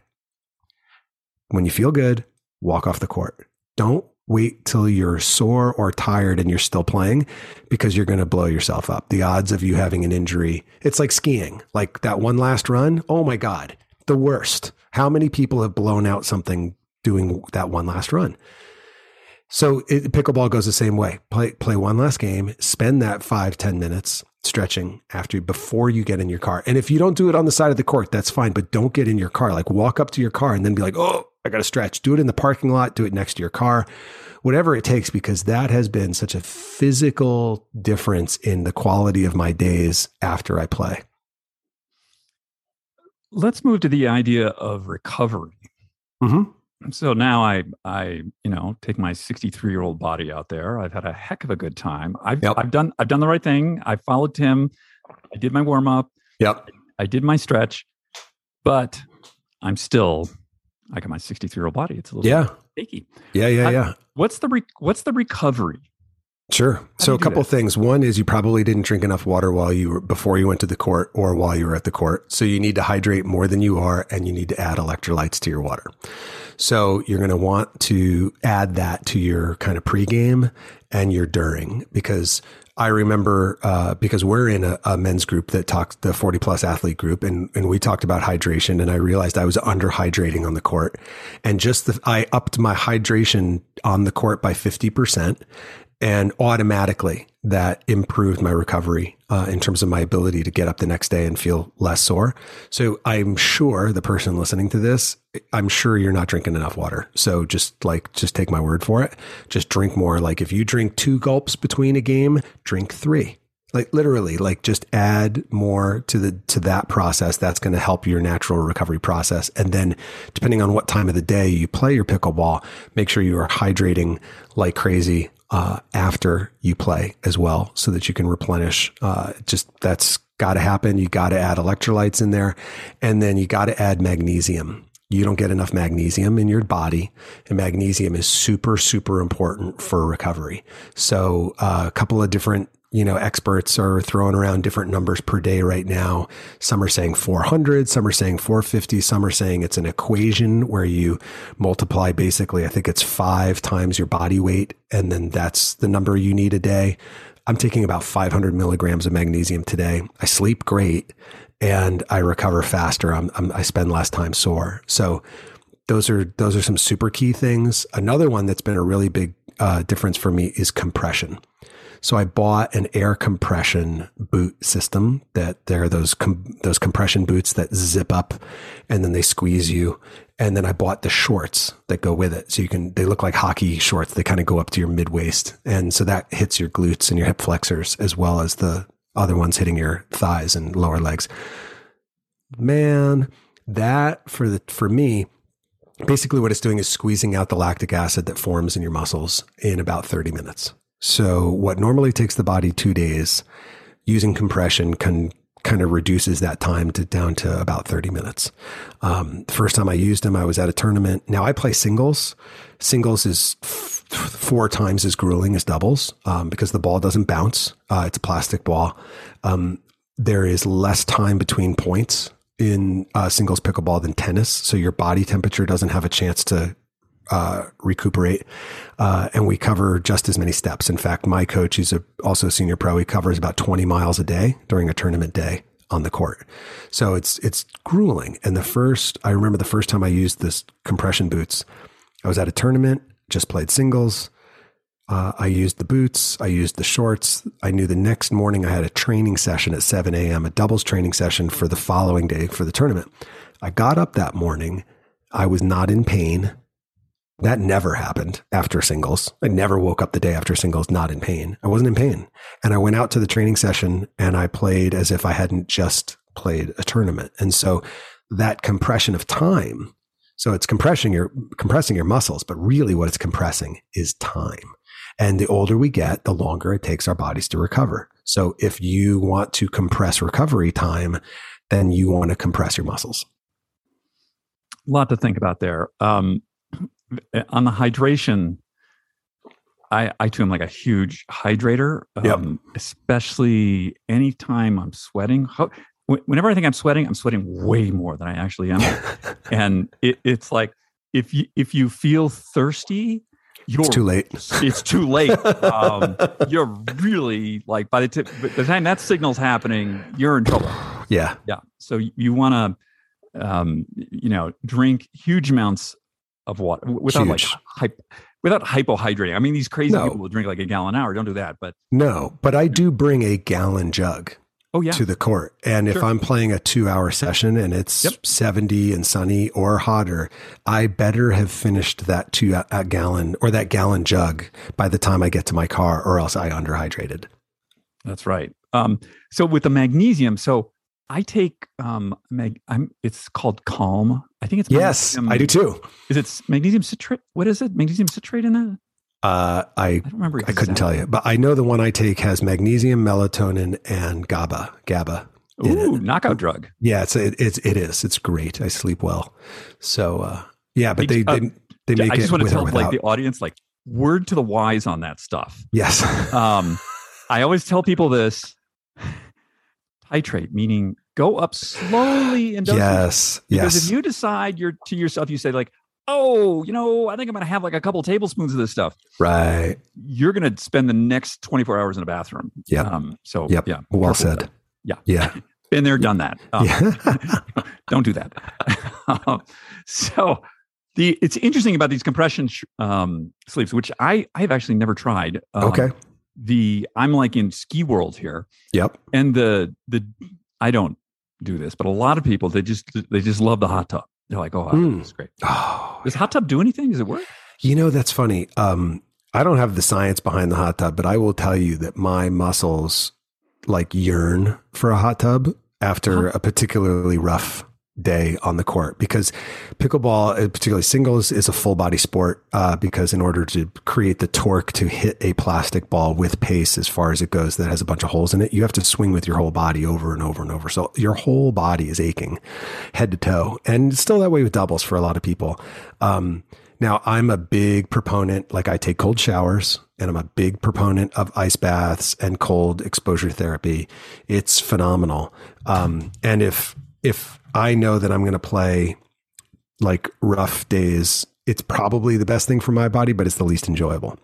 When you feel good, walk off the court. Don't wait till you're sore or tired and you're still playing because you're going to blow yourself up. The odds of you having an injury, it's like skiing. Like that one last run, oh my God, the worst. How many people have blown out something doing that one last run? So it, pickleball goes the same way. Play play one last game, spend that five ten minutes stretching after before you get in your car. And if you don't do it on the side of the court, that's fine, but don't get in your car. Like walk up to your car and then be like, "Oh, I got to stretch. Do it in the parking lot, do it next to your car, whatever it takes, because that has been such a physical difference in the quality of my days after I play. Let's move to the idea of recovery. Mm-hmm. So now I, I, you know, take my 63 year old body out there. I've had a heck of a good time. I've, yep. I've done, I've done the right thing. I followed Tim. I did my warm up. Yep. I did my stretch, but I'm still I got my 63 year old body. It's a little yeah, achy. Yeah, yeah, yeah. What's the re- what's the recovery? Sure. How so a couple things. One is you probably didn't drink enough water while you were before you went to the court or while you were at the court. So you need to hydrate more than you are and you need to add electrolytes to your water. So you're going to want to add that to your kind of pregame and your during because I remember uh, because we're in a, a, men's group that talks the 40 plus athlete group, and, and we talked about hydration, and I realized I was under hydrating on the court, and just the, I upped my hydration on the court by 50 percent, and automatically that improved my recovery uh, in terms of my ability to get up the next day and feel less sore. So I'm sure the person listening to this, I'm sure you're not drinking enough water. So just like, just take my word for it. Just drink more. Like if you drink two gulps between a game, drink three. Like literally, like just add more to the to that process. That's going to help your natural recovery process. And then, depending on what time of the day you play your pickleball, make sure you are hydrating like crazy uh, after you play as well, so that you can replenish. Uh, just that's got to happen. You got to add electrolytes in there, and then you got to add magnesium. You don't get enough magnesium in your body, and magnesium is super, super important for recovery. So, uh, a couple of different you know, experts are throwing around different numbers per day right now. Some are saying 400, some are saying 450, some are saying it's an equation where you multiply basically, I think it's five times your body weight, and then that's the number you need a day. I'm taking about 500 milligrams of magnesium today. I sleep great and I recover faster. I'm, I'm, I spend less time sore. So those are those are some super key things. Another one that's been a really big uh, difference for me is compression. So I bought an air compression boot system that there are those com- those compression boots that zip up and then they squeeze you. And then I bought the shorts that go with it. So you can they look like hockey shorts. They kind of go up to your mid waist. And so that hits your glutes and your hip flexors as well as the other ones hitting your thighs and lower legs. Man, that for the for me basically what it's doing is squeezing out the lactic acid that forms in your muscles in about 30 minutes. So what normally takes the body two days, using compression can kind of reduces that time to down to about 30 minutes. Um, the first time I used them, I was at a tournament. Now I play singles. Singles is f- four times as grueling as doubles um, because the ball doesn't bounce. Uh, it's a plastic ball. Um, there is less time between points in uh, singles pickleball than tennis. So your body temperature doesn't have a chance to uh, recuperate. Uh, and we cover just as many steps. In fact, my coach, he's a, also a senior pro, he covers about 20 miles a day during a tournament day on the court. So it's, it's grueling. And the first, I remember the first time I used this compression boots, I was at a tournament, just played singles. Uh, I used the boots. I used the shorts. I knew the next morning I had a training session at 7 a.m., a doubles training session for the following day for the tournament. I got up that morning. I was not in pain. That never happened after singles. I never woke up the day after singles not in pain. I wasn't in pain. And I went out to the training session and I played as if I hadn't just played a tournament. And so that compression of time So it's compressing your compressing your muscles, but really what it's compressing is time. And the older we get, the longer it takes our bodies to recover. So if you want to compress recovery time, then you want to compress your muscles. A lot to think about there. Um, on the hydration, I, I too am like a huge hydrator, um, Yep. especially anytime I'm sweating. Whenever I think I'm sweating, I'm sweating way more than I actually am. and it, it's like if you if you feel thirsty, you're it's too late. it's too late. Um, you're really like by the, t- by the time that signal's happening, you're in trouble. Yeah. Yeah. So y- you want to, um, you know, drink huge amounts of water without Huge. like hype, without hypohydrating. I mean, these crazy No. people will drink like a gallon an hour. Don't do that. But No, but I do bring a gallon jug oh yeah, to the court. And if I'm playing a two hour session and it's Yep. 70 and sunny or hotter, I better have finished that two a gallon or that gallon jug by the time I get to my car or else I underhydrated. that's right. Um, so with the magnesium, so I take um, mag- I'm. It's called Calm. I think it's Yes, I do too. Is it magnesium citrate? What is it? Magnesium citrate in that? Uh, I I don't remember. I couldn't tell you, but I know the one I take has magnesium, melatonin, and GABA. GABA. Ooh, knockout drug. Yeah, it's it, it's it is. It's great. I sleep well. So uh, yeah, but they Uh, they, they make I just it want to tell like the audience, like word to the wise on that stuff. yes. Um, I always tell people this: titrate, meaning go up slowly and yes. Yes. Because Yes. if you decide you're to yourself, you say like, "Oh, you know, I think I'm going to have like a couple tablespoons of this stuff." right. You're going to spend the next 24 hours in a bathroom. Yep. Um, so Yep. yeah. Well said. Yeah. Yeah. Been there, done that. Um, yeah. don't do that. Um, so the it's interesting about these compression sh- um, sleeps, which I I've actually never tried. Um, okay. The I'm like in ski world here, Yep. and the the I don't do this, but a lot of people they just they just love the hot tub. They're like, oh, Mm. it's great. Oh, Does hot tub do anything? Does it work? you know that's funny. Um, I don't have the science behind the hot tub, but I will tell you that my muscles like yearn for a hot tub after Uh-huh. a particularly rough day on the court because pickleball, uh, particularly singles, is a full body sport. Uh, because in order to create the torque to hit a plastic ball with pace as far as it goes that has a bunch of holes in it, you have to swing with your whole body over and over and over. So your whole body is aching head to toe. And still that way with doubles for a lot of people. Um, now, I'm a big proponent, like I take cold showers and I'm a big proponent of ice baths and cold exposure therapy. It's phenomenal. Um, and if, if I know that I'm going to play like rough days, it's probably the best thing for my body, but it's the least enjoyable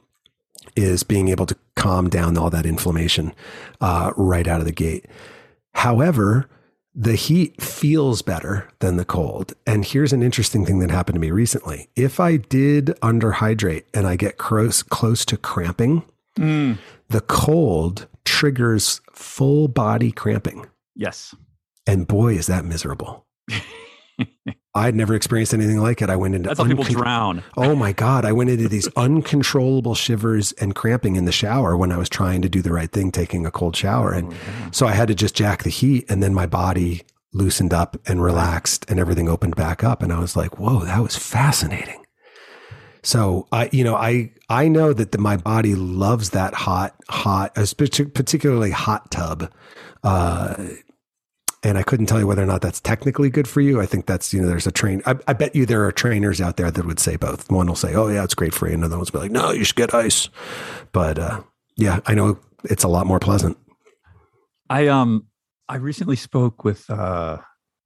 is being able to calm down all that inflammation uh, right out of the gate. However, the heat feels better than the cold. And here's an interesting thing that happened to me recently. If I did underhydrate and I get close, close to cramping, the cold triggers full body cramping. Yes. And boy, is that miserable. I'd never experienced anything like it. I went into That's how people drown. Oh my God. I went into these uncontrollable shivers and cramping in the shower when I was trying to do the right thing, taking a cold shower. And so I had to just jack the heat and then my body loosened up and relaxed and everything opened back up. And I was like, whoa, that was fascinating. So I, you know, I, I know that the, my body loves that hot, hot, particularly hot tub. Uh, and I couldn't tell you whether or not that's technically good for you. I think that's, you know, there's a train. I, I bet you there are trainers out there that would say both. One will say, oh, yeah, it's great for you. And another one's be like, no, you should get ice. But uh, yeah, I know it's a lot more pleasant. I um I recently spoke with uh,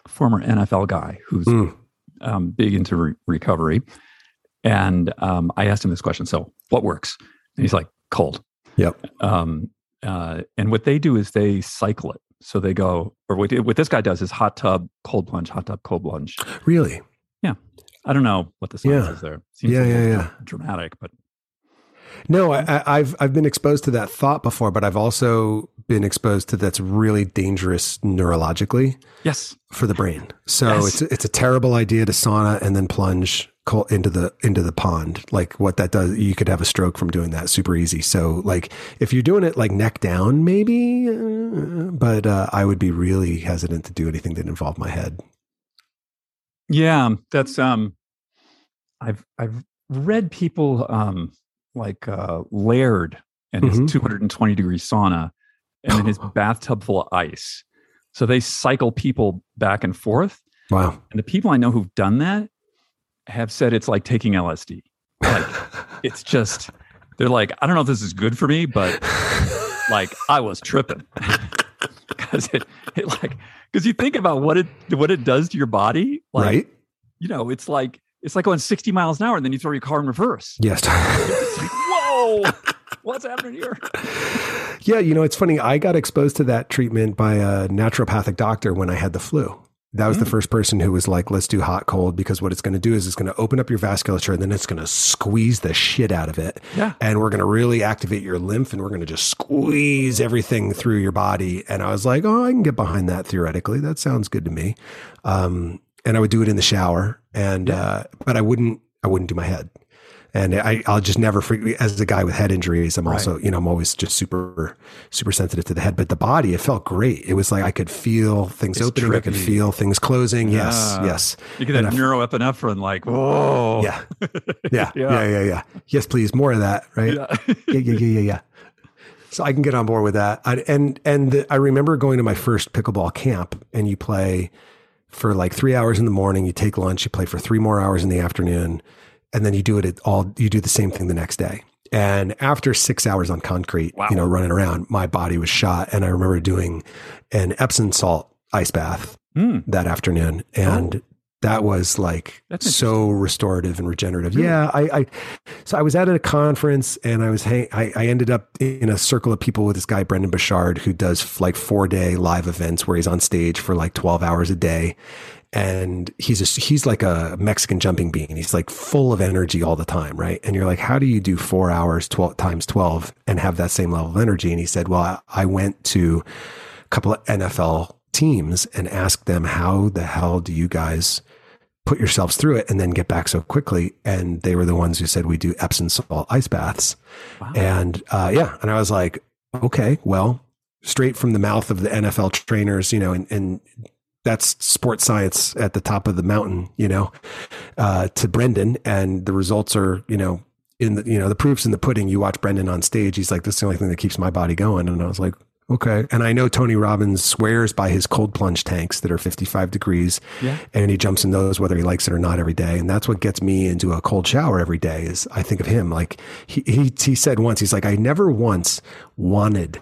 a former NFL guy who's Mm. um, big into re- recovery, and um, I asked him this question. So, what works? And he's like, cold. Yep. Um, uh, and what they do is they cycle it. So they go, or what, what this guy does is hot tub, cold plunge, hot tub, cold plunge. Really? Yeah. I don't know what the science Yeah. is there. Seems Yeah, yeah, yeah. Dramatic, but No, I, I- I've I've been exposed to that thought before, but I've also been exposed to that's really dangerous neurologically yes, for the brain. So Yes. it's it's a terrible idea to sauna and then plunge into the into the pond. Like what that does, you could have a stroke from doing that. Super easy. So like if you're doing it like neck down, maybe, uh, but uh, I would be really hesitant to do anything that involved my head. yeah, that's um, I've I've read people um, like uh, Laird and his Mhm. 220 degree sauna, and then his bathtub full of ice. So they cycle people back and forth, Wow. and the people I know who've done that have said it's like taking LSD. Like it's just they're like, I don't know if this is good for me, but like I was tripping because it, it like because you think about what it what it does to your body, like right? you know, it's like it's like going 60 miles an hour and then you throw your car in reverse. Yes. Like, whoa, what's happening here? yeah, you know, it's funny. I got exposed to that treatment by a naturopathic doctor when I had the flu. That was the Mm. first person who was like, let's do hot cold because what it's going to do is it's going to open up your vasculature and then it's going to squeeze the shit out of it. Yeah. And we're going to really activate your lymph and we're going to just squeeze everything through your body. And I was like, oh, I can get behind that theoretically. That sounds good to me. Um, and I would do it in the shower and, uh, but I wouldn't, I wouldn't do my head. And I, I'll just never freak as a guy with head injuries. I'm Right. also, you know, I'm always just super, super sensitive to the head, but the body, it felt great. It was like I could feel things It's opening. I could feel things closing. Yes. Yeah. Yes. You get that I- neuroepinephrine, like, oh. whoa. Yeah. Yeah. Yeah. yeah. Yeah. Yeah. Yes, please. More of that. Right. Yeah. yeah, yeah, yeah, yeah, yeah. So I can get on board with that. I, and and the, I remember going to my first pickleball camp, and you play for like three hours in the morning. You take lunch. You play for three more hours in the afternoon, and then you do it at all. You do the same thing the next day. And after six hours on concrete, Wow. you know, running around, my body was shot. And I remember doing an Epsom salt ice bath Hmm. that afternoon, and that was like That's so restorative and regenerative. Really? Yeah, I, I so I was at a conference and I was hang, I, I ended up in a circle of people with this guy Brendon Burchard who does like four day live events where he's on stage for like twelve hours a day, and he's a, he's like a Mexican jumping bean. He's like full of energy all the time, right? And you're like, how do you do four hours twelve times twelve and have that same level of energy? And he said, well, I, I went to a couple of NFL teams and asked them, how the hell do you guys put yourselves through it and then get back so quickly. And they were the ones who said, we do Epsom salt ice baths. Wow. And uh, yeah, and I was like, okay, well, straight from the mouth of the NFL trainers, you know, and, and that's sports science at the top of the mountain, you know, uh, to Brendon. And the results are, you know, in the, you know, the proof's in the pudding. You watch Brendon on stage. He's like, this is the only thing that keeps my body going. And I was like, okay. And I know Tony Robbins swears by his cold plunge tanks that are 55 degrees yeah. and he jumps in those whether he likes it or not every day and that's what gets me into a cold shower every day is i think of him like he he, he said once he's like i never once wanted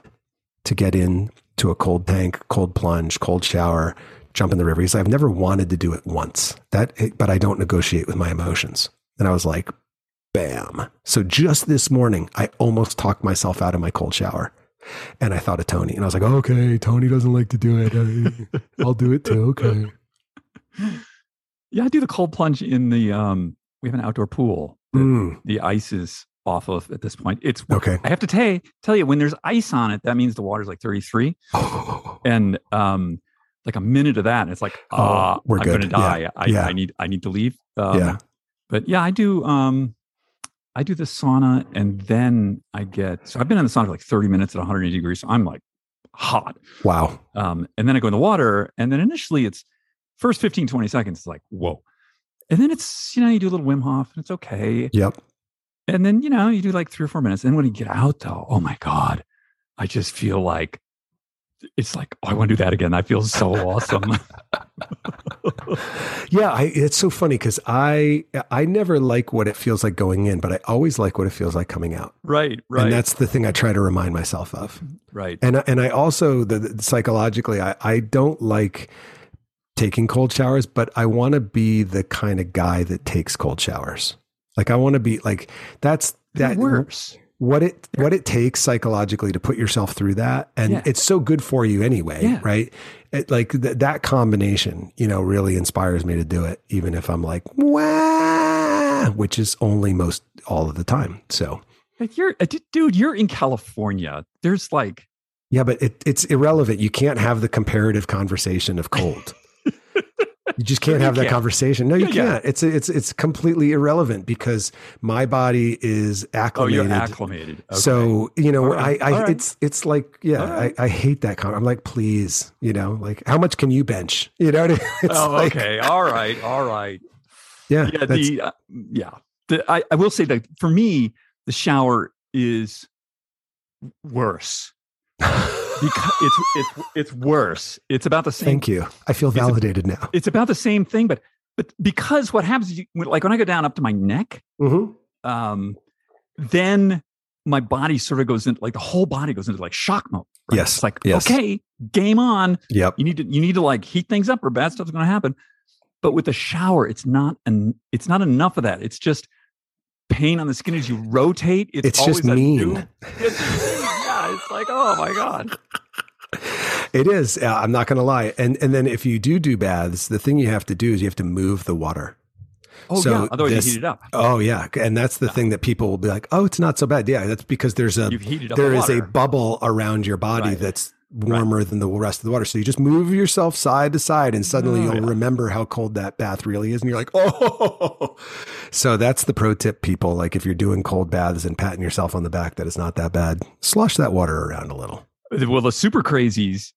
to get in to a cold tank cold plunge cold shower jump in the river he's like i've never wanted to do it once that but i don't negotiate with my emotions and i was like bam so just this morning i almost talked myself out of my cold shower and I thought of Tony, and I was like, "Okay, Tony doesn't like to do it. I'll do it too." Okay. Yeah. I do the cold plunge in the, um, we have an outdoor pool. that Mm, The ice is off of at this point. It's, okay. I have to tell tell you, when there's ice on it, that means the water's like 33. and um like a minute of that and it's like Oh, ah we're i'm good. gonna Yeah, die I, yeah. I need i need to leave um, Yeah. but yeah i do um i do the sauna and then i get so i've been in the sauna for like 30 minutes at 180 degrees so i'm like hot wow. um and then i go in the water and then initially it's first 15 20 seconds it's like whoa and then it's you know you do a little wim hof and it's okay Yep. and then, you know, you do like three or four minutes. And when you get out, though, oh my God, I just feel like it's like, oh, I want to do that again. I feel so awesome. Yeah, I, it's so funny because I I never like what it feels like going in, but I always like what it feels like coming out, right, right, and that's the thing I try to remind myself of. right. And and I also the, the- psychologically I I don't like taking cold showers, but I want to be the kind of guy that takes cold showers. Like I want to be like that's that worse. What it what it takes psychologically to put yourself through that and Yeah. it's so good for you anyway Yeah. right it, like th- that combination you know really inspires me to do it even if i'm like Wah! which is only most all of the time so Like you're, uh, dude, you're in California. There's like, yeah but it, it's irrelevant you can't have the comparative conversation of cold you just can't You have that can't. conversation no you Yeah, yeah. can't it's it's it's completely irrelevant because my body is acclimated. oh, you're acclimated. Okay. So you know, right. I, I right. it's it's like yeah, right. I, I hate that comment. I'm like, please, you know, like how much can you bench? You know, I mean? it's oh, like, okay. All right. All right. Yeah. yeah, the uh, yeah. The, I, I will say that for me, the shower is worse because it's it's it's worse. It's about the same. Thank you. I feel It's validated now. It's about the same thing, but but because what happens you, like when I go down up to my neck, Mhm. um, then my body sort of goes into like the whole body goes into like shock mode. right? Yes, it's like yes. okay, game on. Yep. You need to you need to like heat things up, or bad stuff's going to happen. But with the shower, it's not an it's not enough of that. It's just pain on the skin as you rotate. It's, It's always just mean. new- it's like oh my god. It is. Uh, I'm not going to lie. And and then if you do do baths, the thing you have to do is you have to move the water. Oh So yeah, otherwise this- you heat it up. Oh yeah, and that's the thing that people will be like, "Oh, it's not so bad." Yeah, that's because there's a You've heated up there the is a bubble around your body Right. that's warmer than the rest of the water. So you just move yourself side to side, and suddenly Oh, you'll yeah. remember how cold that bath really is, and you're like, "Oh." So that's the pro tip, people. Like if you're doing cold baths and patting yourself on the back, that is not that bad. Slosh that water around a little. Well, the super crazies,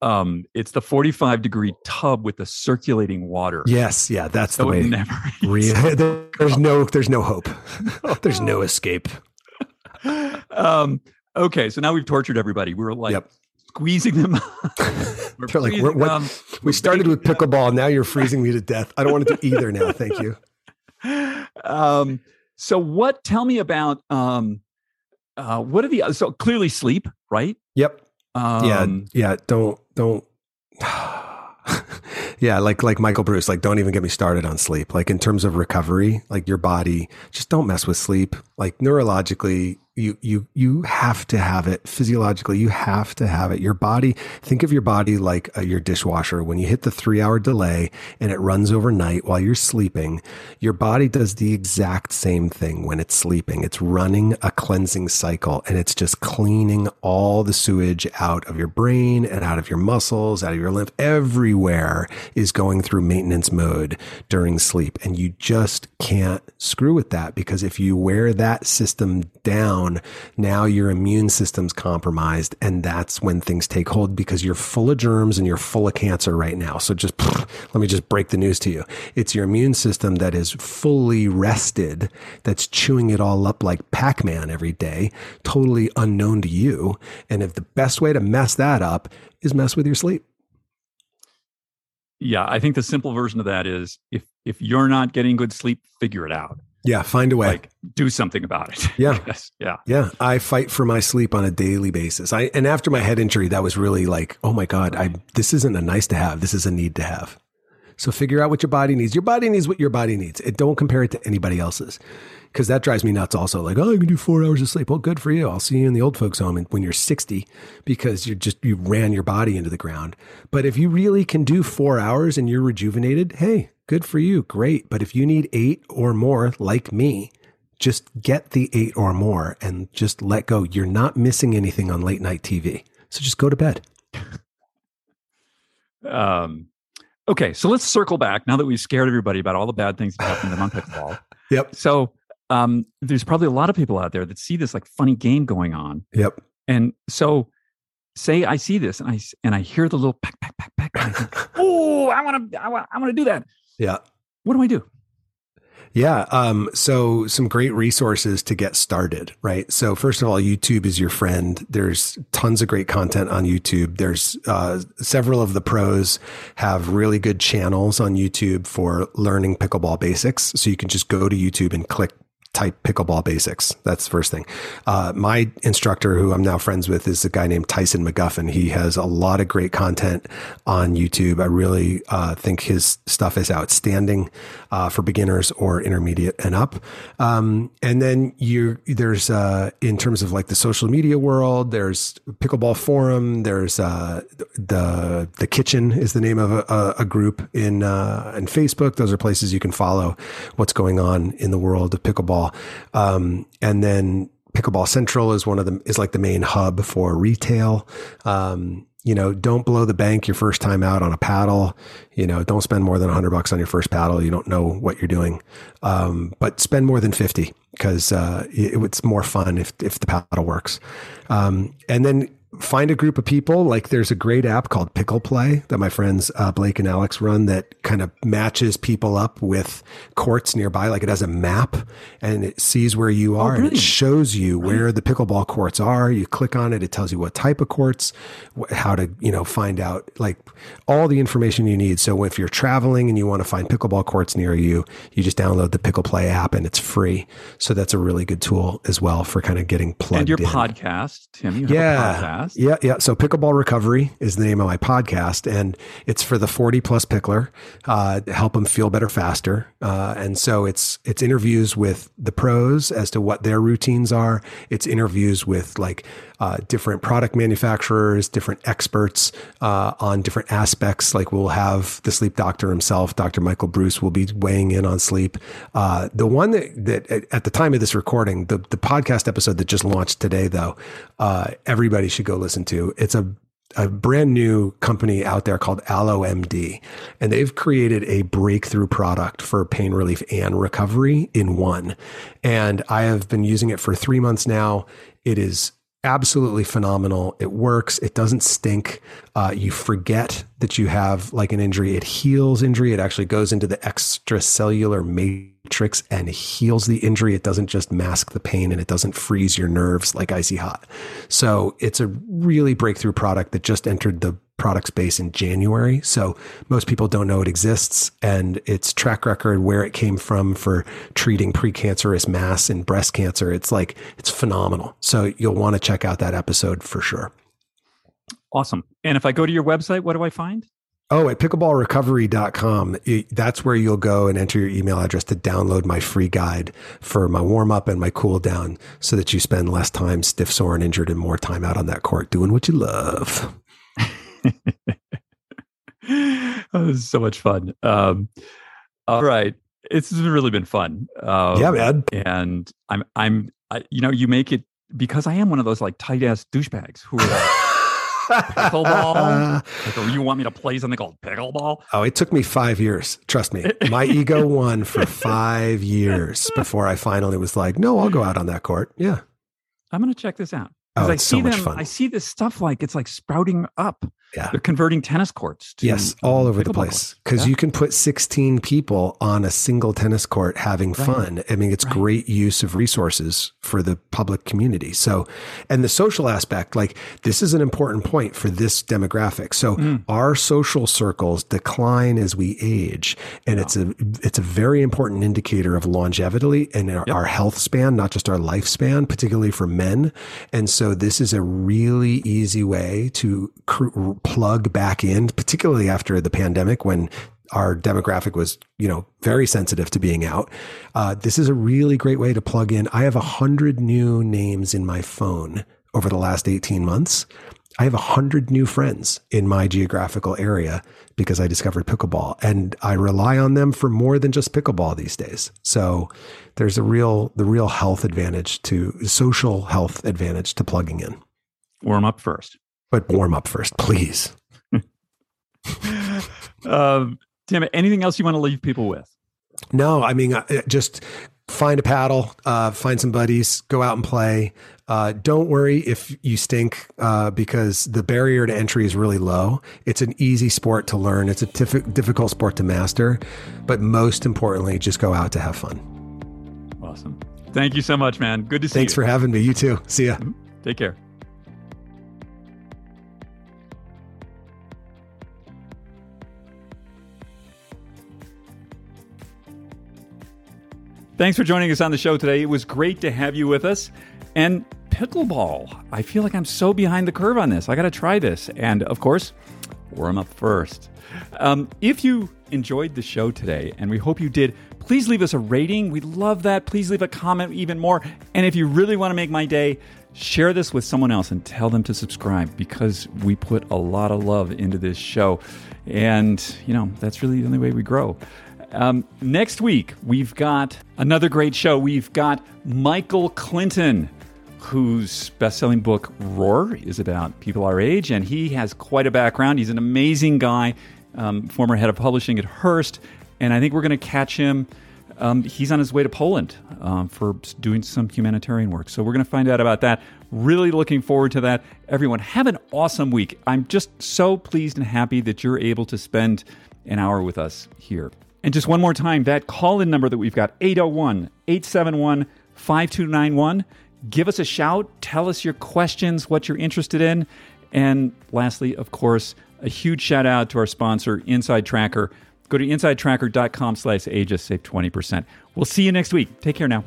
um, it's the 45 degree tub with the circulating water. Yes, yeah, that's the so it way. never Re- there's no there's no hope. There's no escape. um, okay, so now we've tortured everybody. We were like Yep. Squeezing them. They're like, what-. We started with pickleball. Now you're freezing me to death. I don't want to do either now. Thank you. Um, so what? Tell me about um, uh, what are the so clearly sleep, right? Yep. Um, yeah. Yeah. Don't don't. yeah, like like Michael Breus, like don't even get me started on sleep. Like in terms of recovery, like your body, just don't mess with sleep. Like neurologically, you you you have to have it. Physiologically, you have to have it. Your body, think of your body like uh, your dishwasher. When you hit the three hour delay and it runs overnight while you're sleeping, your body does the exact same thing when it's sleeping. It's running a cleansing cycle and it's just cleaning all the sewage out of your brain and out of your muscles, out of your lymph. Everywhere is going through maintenance mode during sleep. And you just can't screw with that because if you wear that system down, now your immune system's compromised. And that's when things take hold because you're full of germs and you're full of cancer right now. So just let me just break the news to you. It's your immune system that is fully rested, that's chewing it all up like Pac Man every day, totally unknown to you. And if the best way to mess that up is mess with your sleep. yeah. I think the simple version of that is if if you're not getting good sleep, figure it out. Yeah, find a way. Like do something about it. Yeah. Yes, yeah. Yeah, I fight for my sleep on a daily basis. I and after my head injury, that was really like, oh my god, I this isn't a nice to have. This is a need to have. So figure out what your body needs. Your body needs what your body needs. It don't compare it to anybody else's, because that drives me nuts. Also, like, oh, I can do four hours of sleep. Well, good for you. I'll see you in the old folks' home when you're sixty, because you just you ran your body into the ground. But if you really can do four hours and you're rejuvenated, hey, good for you. Great. But if you need eight or more, like me, just get the eight or more and just let go. You're not missing anything on late night TV. So just go to bed. Um, okay, so let's circle back now that we've scared everybody about all the bad things that happen to them on pickleball. Yep. So um, there's probably a lot of people out there that see this like funny game going on, Yep. and so say I see this and I and I hear the little pack pack pack pack, and I think, oh, I want to I want I want to do that. Yeah. What do I do? Yeah. Um, so some great resources to get started, right? So first of all, YouTube is your friend. There's tons of great content on YouTube. There's, uh, several of the pros have really good channels on YouTube for learning pickleball basics. So you can just go to YouTube and click type pickleball basics. That's the first thing. Uh, my instructor, who I'm now friends with, is a guy named Tyson McGuffin. He has a lot of great content on YouTube. I really uh, think his stuff is outstanding uh, for beginners or intermediate and up. Um, and then you there's uh, in terms of like the social media world, there's pickleball forum. There's uh, the the kitchen is the name of a, a, group in uh, in Facebook. Those are places you can follow what's going on in the world of pickleball. Um, and then Pickleball Central is one of them is like the main hub for retail. Um, you know, don't blow the bank your first time out on a paddle. You know, don't spend more than a hundred bucks on your first paddle. You don't know what you're doing. Um, but spend more than 50 because, uh, it, it's more fun if, if the paddle works. Um, and then find a group of people. Like there's a great app called Pickle Play that my friends uh, Blake and Alex run that kind of matches people up with courts nearby. Like it has a map and it sees where you are oh, and it shows you where the pickleball courts are. You click on it, it tells you what type of courts, how to you know find out like all the information you need. So if you're traveling and you want to find pickleball courts near you, you just download the Pickle Play app and it's free. So that's a really good tool as well for kind of getting plugged. And your in. podcast, Tim. You yeah podcast. Yeah, yeah. So Pickleball Recovery is the name of my podcast, and it's for the 40 plus pickler, uh, help them feel better faster. Uh, and so it's it's interviews with the pros as to what their routines are. It's interviews with like uh, different product manufacturers, different experts uh, on different aspects. Like we'll have the sleep doctor himself, Dr. Michael Breus, will be weighing in on sleep. Uh, the one that, that at the time of this recording, the, the podcast episode that just launched today, though, uh, everybody should go listen to. It's a a brand new company out there called AlloMD, and they've created a breakthrough product for pain relief and recovery in one. And I have been using it for three months now. It is absolutely phenomenal. It works. It doesn't stink. Uh, you forget that you have like an injury. It heals injury. It actually goes into the extracellular matrix and heals the injury. It doesn't just mask the pain and it doesn't freeze your nerves like icy hot. So it's a really breakthrough product that just entered the product space in January. So most people don't know it exists and its track record, where it came from for treating precancerous mass and breast cancer. It's like, it's phenomenal. So you'll want to check out that episode for sure. Awesome. And if I go to your website, what do I find? Oh, at pickleballrecovery.com, that's where you'll go and enter your email address to download my free guide for my warm up and my cool down so that you spend less time stiff, sore, and injured and more time out on that court doing what you love. oh, this is so much fun. Um, all right, it's really been fun. Um, yeah, man. And I'm, I'm, I, you know, you make it because I am one of those like tight ass douchebags who are like pickleball. like, oh, you want me to play something called pickleball? Oh, it took me five years. Trust me, my ego won for five years before I finally was like, no, I'll go out on that court. Yeah, I'm going to check this out. Oh, I see so them. I see this stuff like it's like sprouting up. Yeah. They're converting tennis courts. To, yes, all over the place. Because yeah. you can put 16 people on a single tennis court having right. fun. I mean, it's right. great use of resources for the public community. So, and the social aspect, like this is an important point for this demographic. So mm. our social circles decline as we age. And it's a, it's a very important indicator of longevity and our, yep. our health span, not just our lifespan, particularly for men. And so this is a really easy way to cr- plug back in, particularly after the pandemic when our demographic was, you know, very sensitive to being out. Uh, this is a really great way to plug in. I have a hundred new names in my phone over the last 18 months. I have a hundred new friends in my geographical area because I discovered pickleball and I rely on them for more than just pickleball these days. So there's a real, the real health advantage to social health advantage to plugging in. Warm up first but warm up first, please. um, Tim, anything else you want to leave people with? No, I mean, uh, just find a paddle, uh, find some buddies, go out and play. Uh, don't worry if you stink uh, because the barrier to entry is really low. It's an easy sport to learn. It's a tif- difficult sport to master, but most importantly, just go out to have fun. Awesome. Thank you so much, man. Good to see Thanks you. Thanks for having me. You too. See ya. Mm-hmm. Take care. Thanks for joining us on the show today. It was great to have you with us. And pickleball, I feel like I'm so behind the curve on this. I got to try this. And of course, warm up first. Um, if you enjoyed the show today, and we hope you did, please leave us a rating. We love that. Please leave a comment even more. And if you really want to make my day, share this with someone else and tell them to subscribe because we put a lot of love into this show. And, you know, that's really the only way we grow. Um, next week, we've got another great show. We've got Michael Clinton, whose best selling book, Roar, is about people our age, and he has quite a background. He's an amazing guy, um, former head of publishing at Hearst, and I think we're going to catch him um, he's on his way to Poland um, for doing some humanitarian work. So we're going to find out about that. Really looking forward to that. Everyone, have an awesome week. I'm just so pleased and happy that you're able to spend an hour with us here. And just one more time, that call in number that we've got 801 871 5291. Give us a shout. Tell us your questions, what you're interested in. And lastly, of course, a huge shout out to our sponsor, Inside Tracker. Go to insidetracker.com slash ageist, save 20%. We'll see you next week. Take care now.